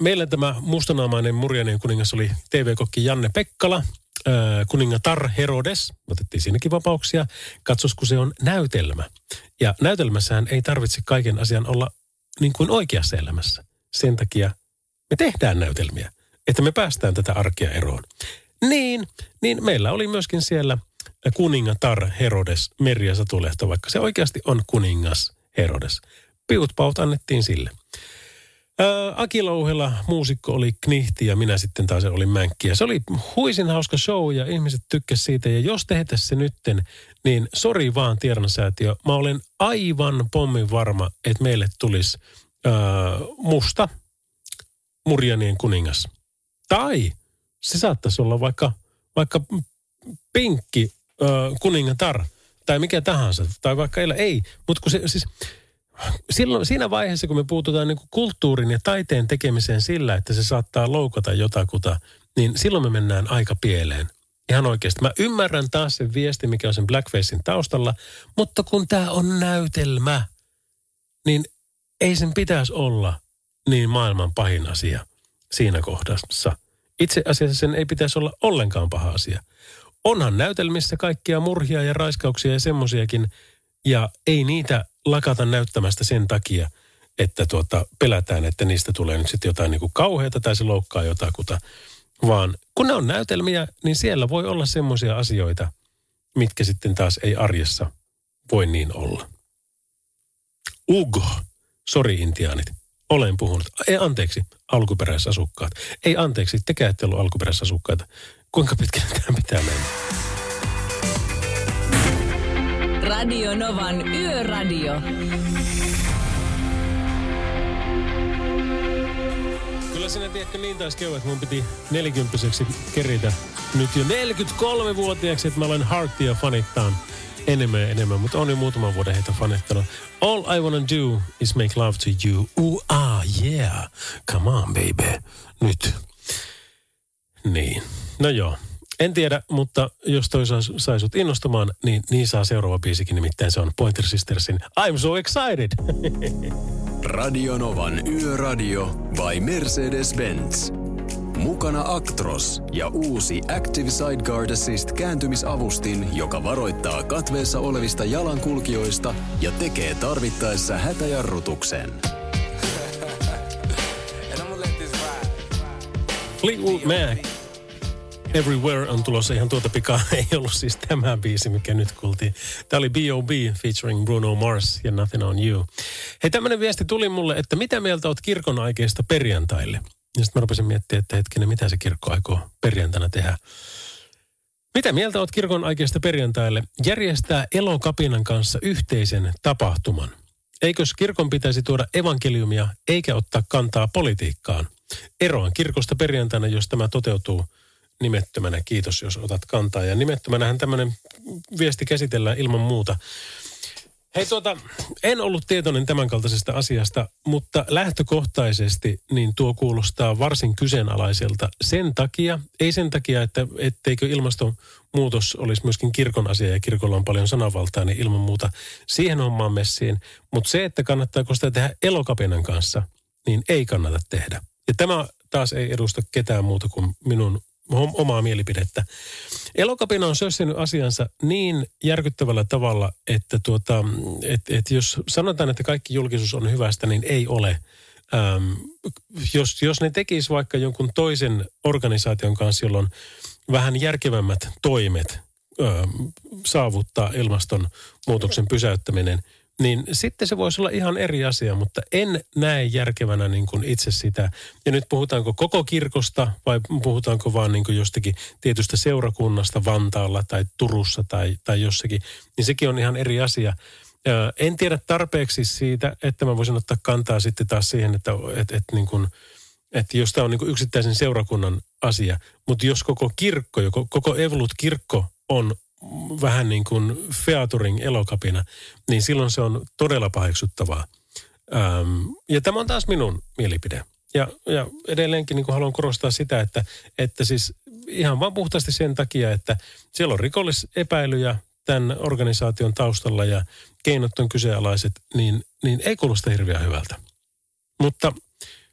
Meillä tämä mustanaamainen murjaneen kuningas oli TV-kokki Janne Pekkala, kuningatar Herodes, otettiin siinäkin vapauksia, katsos kun se on näytelmä. Ja näytelmässähän ei tarvitse kaiken asian olla niin kuin oikeassa elämässä. Sen takia me tehdään näytelmiä, että me päästään tätä arkea eroon. Niin, niin meillä oli myöskin siellä kuningatar Herodes Merja Satulehto, vaikka se oikeasti on kuningas Herodes. Piutpaut annettiin sille. Ää, Aki Louhela, muusikko, oli knihti ja minä sitten taas olin mänkki. Ja se oli huisin hauska show ja ihmiset tykkäsivät siitä. Ja jos tehdä se nytten, niin sori vaan Tiernasäätiö. Mä olen aivan pommin varma, että meille tulisi ää, musta Murjanien kuningas. Tai se saattaisi olla vaikka, vaikka pinkki äh, kuningatar tai mikä tahansa. Tai vaikka ei, ei. mutta kun se siis, silloin, siinä vaiheessa, kun me puututaan niin kulttuurin ja taiteen tekemiseen sillä, että se saattaa loukata jotakuta, niin silloin me mennään aika pieleen. Ihan oikeasti. Mä ymmärrän taas sen viesti, mikä on sen blackfacein taustalla, mutta kun tämä on näytelmä, niin ei sen pitäisi olla niin maailman pahin asia siinä kohdassa – itse asiassa sen ei pitäisi olla ollenkaan paha asia. Onhan näytelmissä kaikkia murhia ja raiskauksia ja semmosiakin, ja ei niitä lakata näyttämästä sen takia, että tuota, pelätään, että niistä tulee nyt sitten jotain niin kuin tai se loukkaa jotakuta. Vaan kun ne on näytelmiä, niin siellä voi olla semmoisia asioita, mitkä sitten taas ei arjessa voi niin olla. Ugo, sori intiaanit. Olen puhunut. Ei anteeksi, alkuperäisasukkaat. Ei anteeksi, tekää ette ollut alkuperäisasukkaita. Kuinka pitkälle tämä pitää mennä? Radio Novan Yöradio. Kyllä sinä tiedätkö niin taisi käydä, että mun piti nelikymppiseksi keritä nyt jo 43-vuotiaaksi, että mä olen Heartia fanittaan enemmän ja enemmän, mutta on jo muutaman vuoden heitä fanittanut. All I wanna do is make love to you. Ooh, ah, yeah. Come on, baby. Nyt. Niin. No joo. En tiedä, mutta jos toi sai sut innostumaan, niin niin saa seuraava biisikin, nimittäin se on Pointer Sistersin I'm so excited. Radio Novan Yöradio by Mercedes-Benz. Mukana Actros ja uusi Active Sideguard Assist kääntymisavustin, joka varoittaa katveessa olevista jalankulkijoista ja tekee tarvittaessa hätäjarrutuksen. Fleetwood Mac. Everywhere on tulossa ihan tuota pikaa. Ei ollut siis tämä biisi, mikä nyt kuultiin. Tämä oli B.O.B. featuring Bruno Mars ja Nothing on You. Hei, tämmöinen viesti tuli mulle, että mitä mieltä oot kirkon aikeista perjantaille? Ja sitten mä rupesin miettimään, että hetkinen, mitä se kirkko aikoo perjantaina tehdä. Mitä mieltä oot kirkon aikeista perjantaille? Järjestää elokapinan kanssa yhteisen tapahtuman. Eikös kirkon pitäisi tuoda evankeliumia eikä ottaa kantaa politiikkaan? Eroan kirkosta perjantaina, jos tämä toteutuu nimettömänä. Kiitos, jos otat kantaa. Ja nimettömänähän tämmöinen viesti käsitellään ilman muuta. Hei tuota, en ollut tietoinen tämänkaltaisesta asiasta, mutta lähtökohtaisesti niin tuo kuulostaa varsin kyseenalaiselta sen takia, ei sen takia, että etteikö ilmastonmuutos olisi myöskin kirkon asia ja kirkolla on paljon sananvaltaa, niin ilman muuta siihen hommaan messiin. Mutta se, että kannattaako sitä tehdä elokapinan kanssa, niin ei kannata tehdä. Ja tämä taas ei edusta ketään muuta kuin minun omaa mielipidettä. Elokapina on sössinyt asiansa niin järkyttävällä tavalla, että tuota, et, et jos sanotaan, että kaikki julkisuus on hyvästä, niin ei ole. Ähm, jos, jos ne tekis vaikka jonkun toisen organisaation kanssa, jolla on vähän järkevämmät toimet ähm, saavuttaa ilmastonmuutoksen pysäyttäminen – niin sitten se voisi olla ihan eri asia, mutta en näe järkevänä niin kuin itse sitä. Ja nyt puhutaanko koko kirkosta vai puhutaanko vaan niin kuin jostakin tietystä seurakunnasta Vantaalla tai Turussa tai, tai jossakin, niin sekin on ihan eri asia. En tiedä tarpeeksi siitä, että mä voisin ottaa kantaa sitten taas siihen, että, että, että, niin kuin, että jos tämä on niin kuin yksittäisen seurakunnan asia, mutta jos koko kirkko, koko Evolut-kirkko on vähän niin kuin featuring elokapina, niin silloin se on todella paheksuttavaa. Ähm, ja tämä on taas minun mielipide. Ja, ja edelleenkin niin kuin haluan korostaa sitä, että, että siis ihan vaan puhtaasti sen takia, että siellä on rikollisepäilyjä tämän organisaation taustalla ja keinot on kyseenalaiset, niin, niin ei kuulosta hirveän hyvältä. Mutta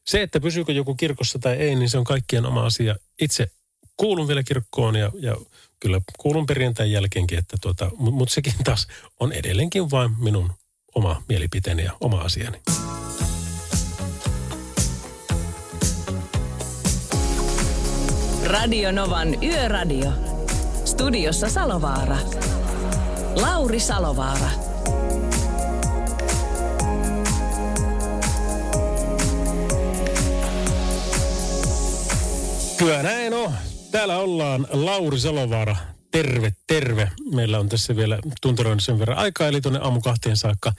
se, että pysyykö joku kirkossa tai ei, niin se on kaikkien oma asia. Itse kuulun vielä kirkkoon ja, ja kyllä kuulun perjantain jälkeenkin, että tuota, mutta mut sekin taas on edelleenkin vain minun oma mielipiteeni ja oma asiani. Radio Novan Yöradio. Studiossa Salovaara. Lauri Salovaara. Kyllä näin on. Täällä ollaan Lauri Salovaara. Terve, terve. Meillä on tässä vielä tunteroin sen verran aikaa, eli tuonne aamu kahteen saakka.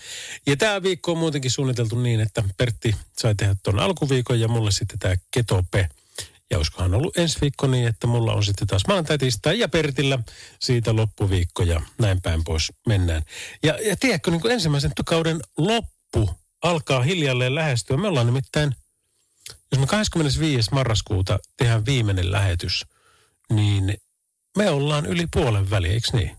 Ja tämä viikko on muutenkin suunniteltu niin, että Pertti sai tehdä tuon alkuviikon ja mulle sitten tämä ketope. Ja olisikohan ollut ensi viikko niin, että mulla on sitten taas maanantai, tiistai ja Pertillä siitä loppuviikko ja näin päin pois mennään. Ja, ja tiedätkö, niin kuin ensimmäisen kauden loppu alkaa hiljalleen lähestyä. Me ollaan nimittäin, jos me 25. marraskuuta tehdään viimeinen lähetys, niin me ollaan yli puolen väli, eikö niin?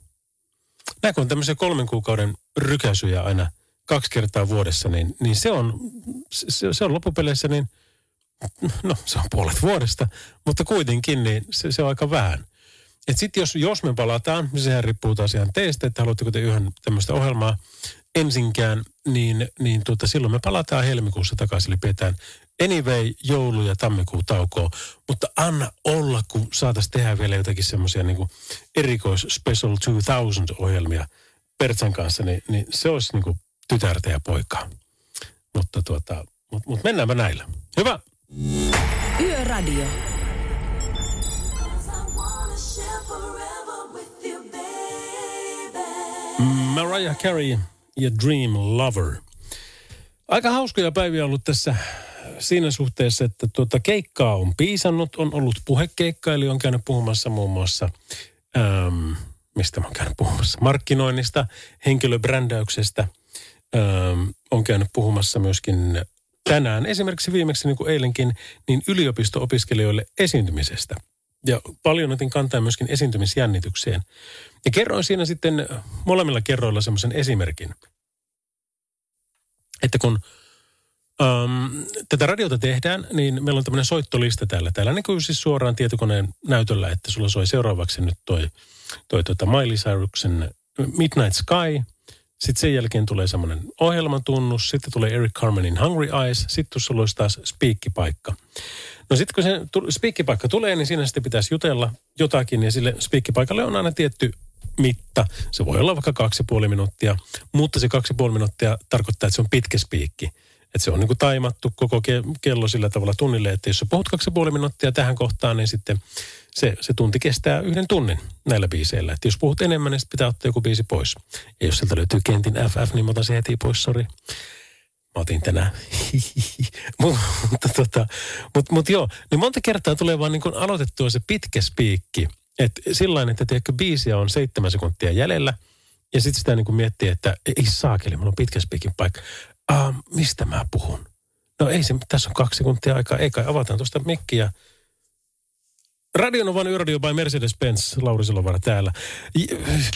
Nämä kun tämmöisiä kolmen kuukauden rykäisyjä aina kaksi kertaa vuodessa, niin, niin se, on, se, se on loppupeleissä niin, no se on puolet vuodesta, mutta kuitenkin niin se, se on aika vähän. Et sitten jos, jos me palataan, niin sehän riippuu taas ihan teistä, että haluatteko te yhden tämmöistä ohjelmaa ensinkään, niin, niin tuota, silloin me palataan helmikuussa takaisin, eli pidetään anyway joulu- ja tammikuu taukoa. Mutta anna olla, kun saataisiin tehdä vielä jotakin semmoisia niin erikois Special 2000-ohjelmia Pertsan kanssa, niin, niin se olisi niin kuin tytärtä ja poikaa. Mutta tuota, mut, mut mennäänpä näillä. Hyvä! Yöradio. Mariah Carey ja Dream Lover. Aika hauskoja päiviä ollut tässä siinä suhteessa, että tuota keikkaa on piisannut, on ollut puhekeikka, eli on käynyt puhumassa muun muassa, ähm, mistä mä oon käynyt puhumassa, markkinoinnista, henkilöbrändäyksestä, ähm, on käynyt puhumassa myöskin tänään, esimerkiksi viimeksi niin kuin eilenkin, niin yliopisto-opiskelijoille esiintymisestä. Ja paljon otin kantaa myöskin esiintymisjännitykseen. Ja kerroin siinä sitten molemmilla kerroilla semmoisen esimerkin. Että kun um, tätä radiota tehdään, niin meillä on tämmöinen soittolista täällä. Täällä kuin siis suoraan tietokoneen näytöllä, että sulla soi seuraavaksi nyt toi, toi tota Miley Cyrusen Midnight Sky. Sitten sen jälkeen tulee semmoinen ohjelmatunnus, sitten tulee Eric Carmenin Hungry Eyes, sitten sulla olisi taas spiikkipaikka. No sitten kun se spiikkipaikka tulee, niin siinä sitten pitäisi jutella jotakin ja sille spiikkipaikalle on aina tietty mitta. Se voi olla vaikka kaksi ja puoli minuuttia, mutta se kaksi ja puoli minuuttia tarkoittaa, että se on pitkä spiikki. Että se on niin kuin taimattu koko kello sillä tavalla tunnille, että jos sä puhut kaksi puoli minuuttia tähän kohtaan, niin sitten se, se tunti kestää yhden tunnin näillä biiseillä. Että jos puhut enemmän, niin pitää ottaa joku biisi pois. Ja jos sieltä löytyy Kentin FF, niin mä otan se heti pois, sori. Mä otin tänään. mutta tota, mut, mut joo, niin monta kertaa tulee vaan niin kuin aloitettua se pitkä spiikki. Että sillä että tiedätkö, biisiä on seitsemän sekuntia jäljellä. Ja sitten sitä niin kuin miettii, että ei saakeli, mulla on pitkä spiikin paikka. Uh, mistä mä puhun? No ei se, tässä on kaksi sekuntia aikaa. Ei kai, avataan tuosta mikkiä. Radionovan Yöradio by Mercedes-Benz, Lauri Silovara täällä.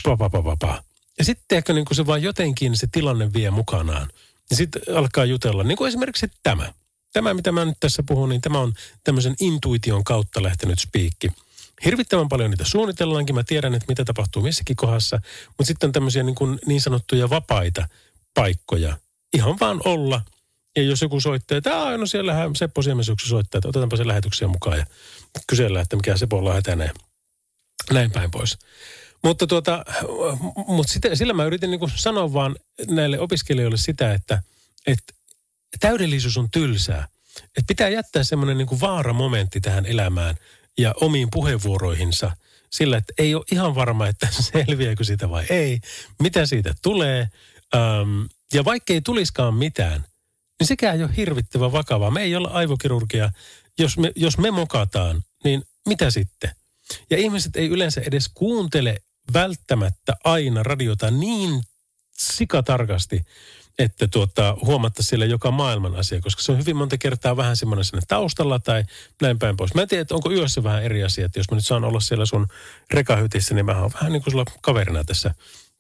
Pa, pa, pa, pa, pa. Ja sitten ehkä niin kuin se vaan jotenkin se tilanne vie mukanaan. Ja sitten alkaa jutella, niin kuin esimerkiksi tämä. Tämä, mitä mä nyt tässä puhun, niin tämä on tämmöisen intuition kautta lähtenyt spiikki. Hirvittävän paljon niitä suunnitellaankin. Mä tiedän, että mitä tapahtuu missäkin kohdassa. Mutta sitten on tämmöisiä niin, kuin niin sanottuja vapaita paikkoja. Ihan vaan olla. Ja jos joku soittaa, että no siellähän Seppo Siemensyksy soittaa, että otetaanpa se lähetyksiä mukaan ja kysellään, että mikä Sepolla hätänee. Näin päin pois. Mutta tuota, mutta sitä, sillä mä yritin niin sanoa vaan näille opiskelijoille sitä, että, että täydellisyys on tylsää. Että pitää jättää semmoinen niin vaaramomentti tähän elämään ja omiin puheenvuoroihinsa sillä, että ei ole ihan varma, että selviääkö siitä vai ei. Mitä siitä tulee. Ähm, ja vaikka ei tuliskaan mitään, niin sekään ei ole hirvittävän vakavaa. Me ei olla aivokirurgia. Jos me, jos me mokataan, niin mitä sitten? Ja ihmiset ei yleensä edes kuuntele välttämättä aina radiota niin sikatarkasti, että tuota, huomatta siellä joka maailman asia, koska se on hyvin monta kertaa vähän semmoinen sinne taustalla tai näin päin pois. Mä en tiedä, että onko yössä vähän eri asia, että jos mä nyt saan olla siellä sun rekahytissä, niin mä oon vähän niin kuin sulla kaverina tässä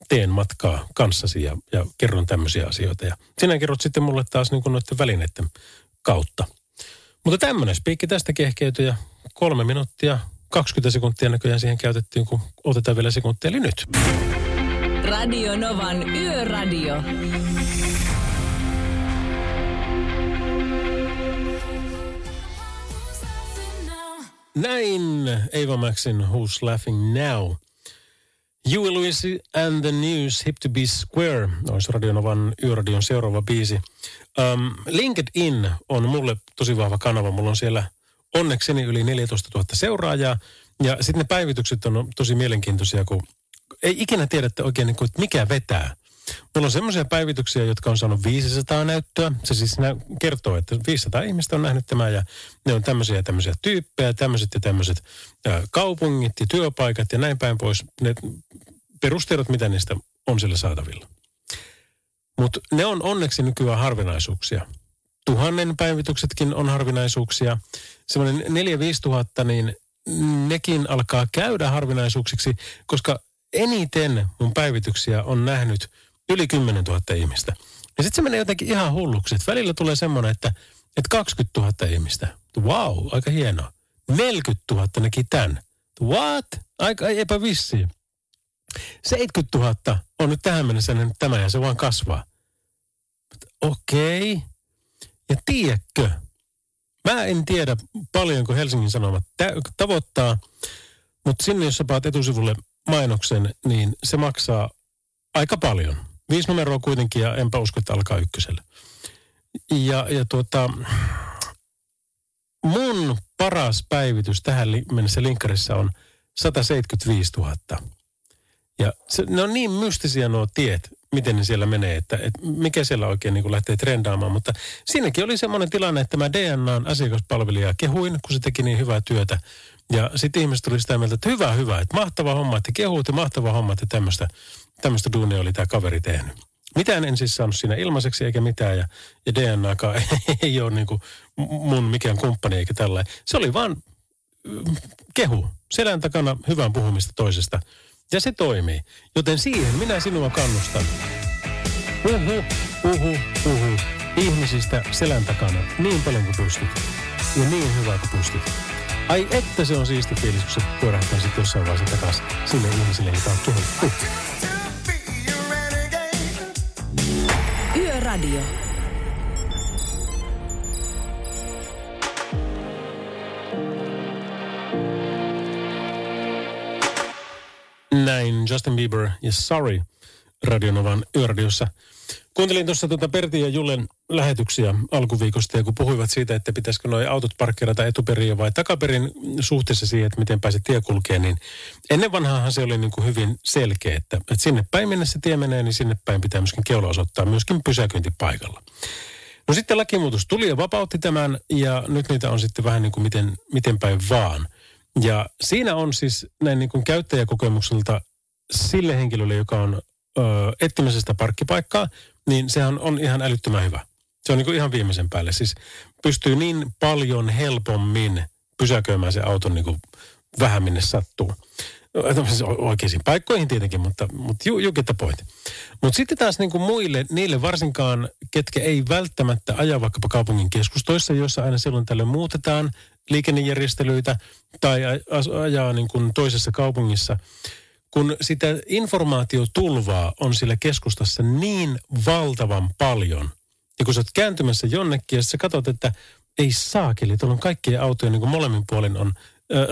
teen matkaa kanssasi ja, ja kerron tämmöisiä asioita. Ja sinä kerrot sitten mulle taas niin kuin noiden välineiden kautta. Mutta tämmöinen spiikki tästä kehkeytyi ja kolme minuuttia, 20 sekuntia näköjään siihen käytettiin, kun otetaan vielä sekuntia, eli nyt. Radio Novan Yöradio. Näin Ava Maxin Who's Laughing Now. Huey Lewis and the News, Hip to be Square, olisi Radionovan Yöradion seuraava biisi. Um, LinkedIn on mulle tosi vahva kanava. Mulla on siellä onnekseni yli 14 000 seuraajaa. Ja sitten ne päivitykset on tosi mielenkiintoisia, kun ei ikinä tiedätte oikein, niin kuin, että mikä vetää. Mulla on semmoisia päivityksiä, jotka on saanut 500 näyttöä. Se siis kertoo, että 500 ihmistä on nähnyt tämän ja ne on tämmöisiä ja tämmöisiä tyyppejä, tämmöiset ja tämmöiset kaupungit ja työpaikat ja näin päin pois. Ne perustiedot, mitä niistä on sillä saatavilla. Mutta ne on onneksi nykyään harvinaisuuksia. Tuhannen päivityksetkin on harvinaisuuksia. Semmoinen 4 5 tuhatta, niin nekin alkaa käydä harvinaisuuksiksi, koska eniten mun päivityksiä on nähnyt yli 10 000 ihmistä. Ja sitten se menee jotenkin ihan hulluksi. Et välillä tulee semmoinen, että, että 20 000 ihmistä. Wow, aika hienoa. 40 000 näki tämän. What? Aika epävissiin. 70 000 on nyt tähän mennessä nähnyt tämä ja se vaan kasvaa. Okei. Okay. Ja tiedätkö, mä en tiedä paljonko Helsingin Sanomat tavoittaa, mutta sinne jos sä paat etusivulle mainoksen, niin se maksaa aika paljon. Viisi numeroa kuitenkin ja enpä usko, että alkaa ykkösellä. Ja, ja tuota, mun paras päivitys tähän mennessä linkkarissa on 175 000. Ja se, ne on niin mystisiä nuo tiet, miten ne siellä menee, että, että mikä siellä oikein niin lähtee trendaamaan. Mutta siinäkin oli semmoinen tilanne, että mä DNAn asiakaspalvelija kehuin, kun se teki niin hyvää työtä. Ja sitten ihmiset tuli sitä mieltä, että hyvä, hyvä, että mahtava homma, että kehut ja mahtava homma, että tämmöistä, tämmöistä duunia oli tämä kaveri tehnyt. Mitään en siis saanut siinä ilmaiseksi eikä mitään ja, ja DNAkaan ei, ei ole niin kuin mun mikään kumppani eikä tällainen. Se oli vaan mm, kehu, selän takana hyvän puhumista toisesta. Ja se toimii. Joten siihen minä sinua kannustan. Puhu, puhu, puhu ihmisistä selän takana niin paljon kuin pystyt. Ja niin hyvä kuin pystyt. Ai että se on siisti fiilis, kun se pyörähtää sitten jossain vaiheessa takaisin sille ihmiselle, joka on kehuttu. Yöradio. Näin Justin Bieber ja Sorry Radionovan yöradiossa. Kuuntelin tuossa tuota Pertin ja Julen lähetyksiä alkuviikosta ja kun puhuivat siitä, että pitäisikö nuo autot parkkeerata etuperin vai takaperin suhteessa siihen, että miten pääset tie kulkee, niin ennen vanhaahan se oli niin kuin hyvin selkeä, että, että sinne päin minne se tie menee, niin sinne päin pitää myöskin keula osoittaa myöskin pysäköintipaikalla. No sitten lakimuutos tuli ja vapautti tämän ja nyt niitä on sitten vähän niin kuin miten, miten päin vaan. Ja siinä on siis näin niin kuin käyttäjäkokemukselta sille henkilölle, joka on ö, etsimässä parkkipaikkaa, niin sehän on ihan älyttömän hyvä. Se on niin kuin ihan viimeisen päälle. Siis pystyy niin paljon helpommin pysäköimään se auton niin kuin vähän minne sattuu. Siis oikeisiin paikkoihin tietenkin, mutta, mutta you, you get the point. Mutta sitten taas niin kuin muille, niille varsinkaan, ketkä ei välttämättä aja vaikkapa kaupungin keskustoissa, joissa aina silloin tällöin muutetaan liikennejärjestelyitä tai ajaa niin kuin toisessa kaupungissa, kun sitä informaatiotulvaa on siellä keskustassa niin valtavan paljon, ja kun sä oot kääntymässä jonnekin ja sä katsot, että ei saakeli, tuolla on kaikkien autojen niin kuin molemmin puolin on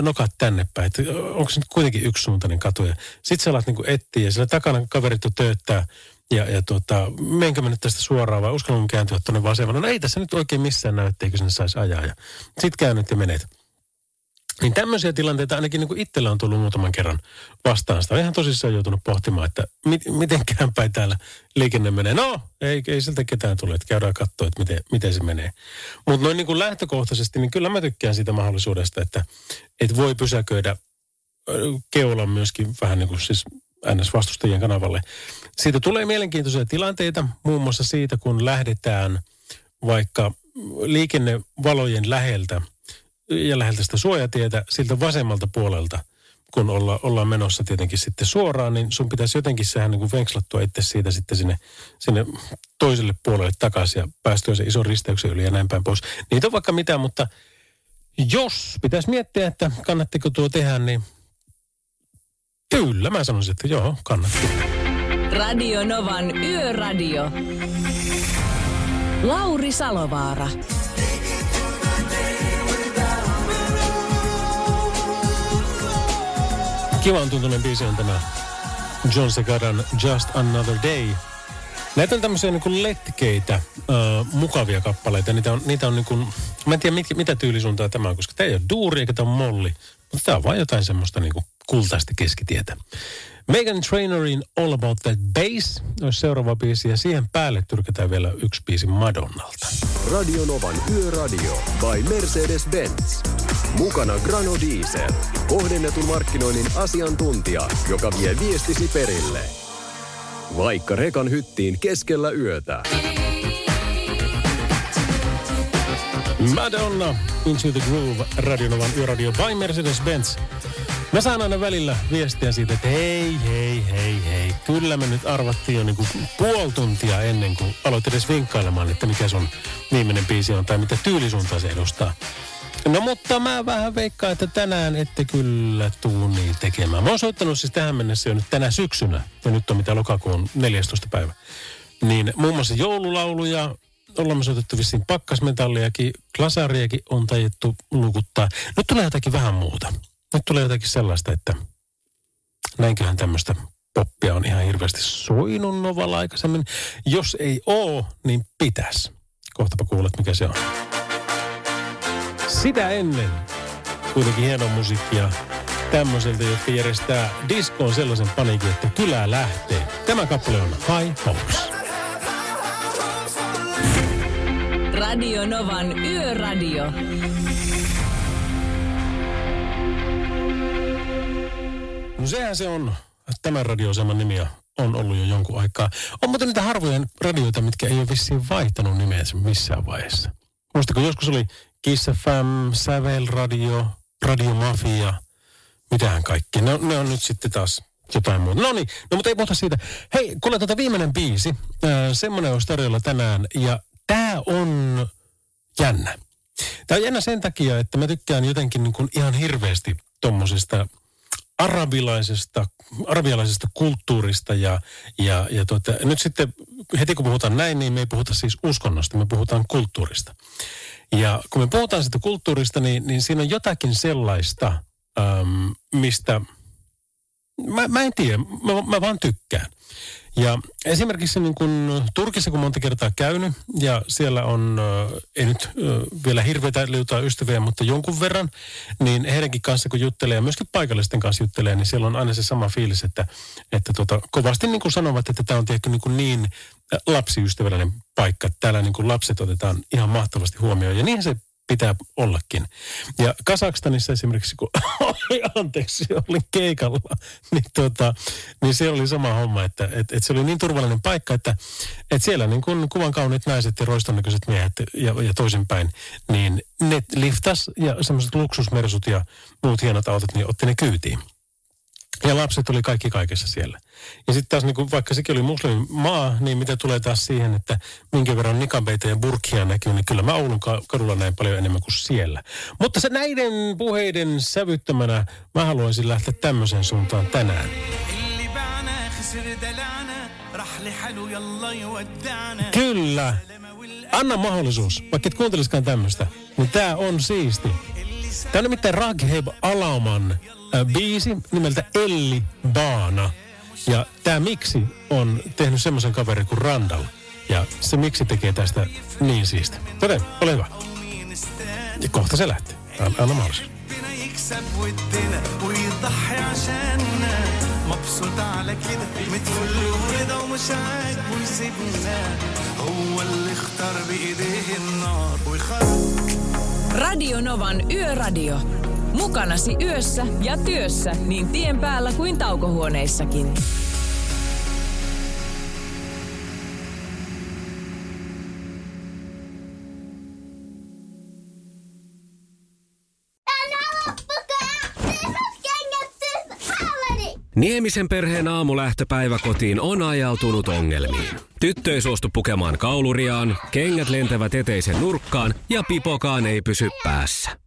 nokat tänne päin. Että onko se nyt kuitenkin yksisuuntainen katu? Ja sit sä alat niin kuin etsiä ja siellä takana kaverit jo tööttää. Ja, ja tuota, menkö mä nyt tästä suoraan vai uskallan kääntyä tuonne vasemmalle? No ei tässä nyt oikein missään näy, etteikö sinne saisi ajaa. Ja sit käännyt ja menet. Niin tämmöisiä tilanteita ainakin niin kuin itsellä on tullut muutaman kerran vastaan. Sitä on ihan tosissaan joutunut pohtimaan, että mit, mitenkään päin täällä liikenne menee. No, ei, ei siltä ketään tule, että käydään katsoa, että miten, miten se menee. Mutta noin niin kuin lähtökohtaisesti, niin kyllä mä tykkään siitä mahdollisuudesta, että, että voi pysäköidä keulan myöskin vähän niin kuin siis NS-vastustajien kanavalle. Siitä tulee mielenkiintoisia tilanteita, muun muassa siitä, kun lähdetään vaikka liikennevalojen läheltä ja läheltä sitä suojatietä siltä vasemmalta puolelta, kun olla, ollaan menossa tietenkin sitten suoraan, niin sun pitäisi jotenkin sehän niin kuin venkslattua itse siitä sitten sinne, sinne toiselle puolelle takaisin ja päästyä se iso risteyksen yli ja näin päin pois. Niitä on vaikka mitä, mutta jos pitäisi miettiä, että kannattiko tuo tehdä, niin kyllä mä sanoisin, että joo, kannattaa. Radio Novan Yöradio. Lauri Salovaara. Kivan tuntunen biisi on tämä John Segaran Just Another Day. Näitä on tämmöisiä niin letkeitä, äh, mukavia kappaleita. Niitä on, niitä on niin kuin, mä en tiedä mit, mitä tyylisuuntaa tämä on, koska tämä ei ole duuri eikä tämä on molli. Mutta tämä on vain jotain semmoista niin kultaista keskitietä. Megan Trainerin All About That Bass olisi seuraava biisi ja siihen päälle tyrkätään vielä yksi biisi Madonnalta. Radio Novan Yöradio by Mercedes-Benz. Mukana Grano Diesel. Kohdennetun markkinoinnin asiantuntija, joka vie viestisi perille. Vaikka rekan hyttiin keskellä yötä. Madonna, Into the Groove, Radionovan yöradio by Mercedes-Benz. Mä saan aina välillä viestiä siitä, että hei, hei, hei, hei. Kyllä me nyt arvattiin jo niin kuin puoli tuntia ennen kuin aloit edes vinkkailemaan, että mikä sun viimeinen biisi on tai mitä tyylisuuntaa se edustaa. No mutta mä vähän veikkaan, että tänään ette kyllä tuu niin tekemään. Mä oon soittanut siis tähän mennessä jo nyt tänä syksynä, ja nyt on mitä lokakuun 14. päivä. Niin muun muassa joululauluja, ollaan me soitettu vissiin pakkasmetalliakin, glasariakin on tajettu lukuttaa. Nyt tulee jotakin vähän muuta. Nyt tulee jotakin sellaista, että näinköhän tämmöistä poppia on ihan hirveästi soinut Novalla aikaisemmin. Jos ei oo, niin pitäisi. Kohtapa kuulet, mikä se on. Sitä ennen kuitenkin hieno musiikkia tämmöiseltä, jotka järjestää diskoon sellaisen paniikin, että kylää lähtee. Tämä kappale on High Hopes. Radio Novan Yöradio. No sehän se on. Tämän radioaseman nimi on ollut jo jonkun aikaa. On muuten niitä harvoja radioita, mitkä ei ole vissiin vaihtanut nimeensä missään vaiheessa. Muistako joskus oli Kiss FM, Sävel Radio, Mafia, mitähän kaikki. Ne, ne on nyt sitten taas jotain muuta. No niin, no mutta ei puhuta siitä. Hei, kuule tota viimeinen biisi. Äh, semmoinen olisi tarjolla tänään ja tämä on jännä. Tämä on jännä sen takia, että mä tykkään jotenkin niin kuin ihan hirveästi tommosesta arabilaisesta, arabialaisesta kulttuurista ja, ja, ja tuota, nyt sitten heti kun puhutaan näin, niin me ei puhuta siis uskonnosta, me puhutaan kulttuurista. Ja kun me puhutaan siitä kulttuurista, niin, niin siinä on jotakin sellaista, äm, mistä mä, mä en tiedä, mä, mä vaan tykkään. Ja esimerkiksi niin kun Turkissa, kun monta kertaa käynyt, ja siellä on, ei nyt vielä hirveitä liutaa ystäviä, mutta jonkun verran, niin heidänkin kanssa kun juttelee, ja myöskin paikallisten kanssa juttelee, niin siellä on aina se sama fiilis, että, että tota, kovasti niin kuin sanovat, että tämä on tehty niin, niin lapsiystävällinen paikka, täällä niin kuin lapset otetaan ihan mahtavasti huomioon, ja niinhän se pitää ollakin. Ja Kasakstanissa esimerkiksi, kun anteeksi, olin keikalla, niin, tuota, niin se oli sama homma, että et, et se oli niin turvallinen paikka, että et siellä niin kun kuvan kauniit naiset ja roistonäköiset miehet ja, ja toisinpäin, niin ne liftas ja semmoiset luksusmersut ja muut hienot autot, niin otti ne kyytiin. Ja lapset oli kaikki kaikessa siellä. Ja sitten taas, niin kuin, vaikka sekin oli muslimimaa, niin mitä tulee taas siihen, että minkä verran nikabeita ja burkia näkyy, niin kyllä mä Oulun kadulla näin paljon enemmän kuin siellä. Mutta se näiden puheiden sävyttämänä mä haluaisin lähteä tämmöiseen suuntaan tänään. Kyllä. Anna mahdollisuus, vaikka et kuunteliskaan tämmöistä. Niin tää on siisti. Tää on nimittäin Ragheb Alaman biisi nimeltä Elli Baana. Ja tämä miksi on tehnyt semmoisen kaverin kuin Randall. Ja se miksi tekee tästä niin siisti. Joten, ole hyvä. Ja kohta se lähtee. Anna mahdollisuus. يكسب ودنا ويضحي عشاننا مبسوط على كده متفل ورضا ومش عاجبه يسيبنا هو اللي اختار بايديه النار ويخرج Radio Novan Yöradio. Mukanasi yössä ja työssä niin tien päällä kuin taukohuoneissakin. Niemisen perheen aamulähtöpäivä kotiin on ajautunut ongelmiin. Tyttö ei suostu pukemaan kauluriaan, kengät lentävät eteisen nurkkaan ja pipokaan ei pysy päässä.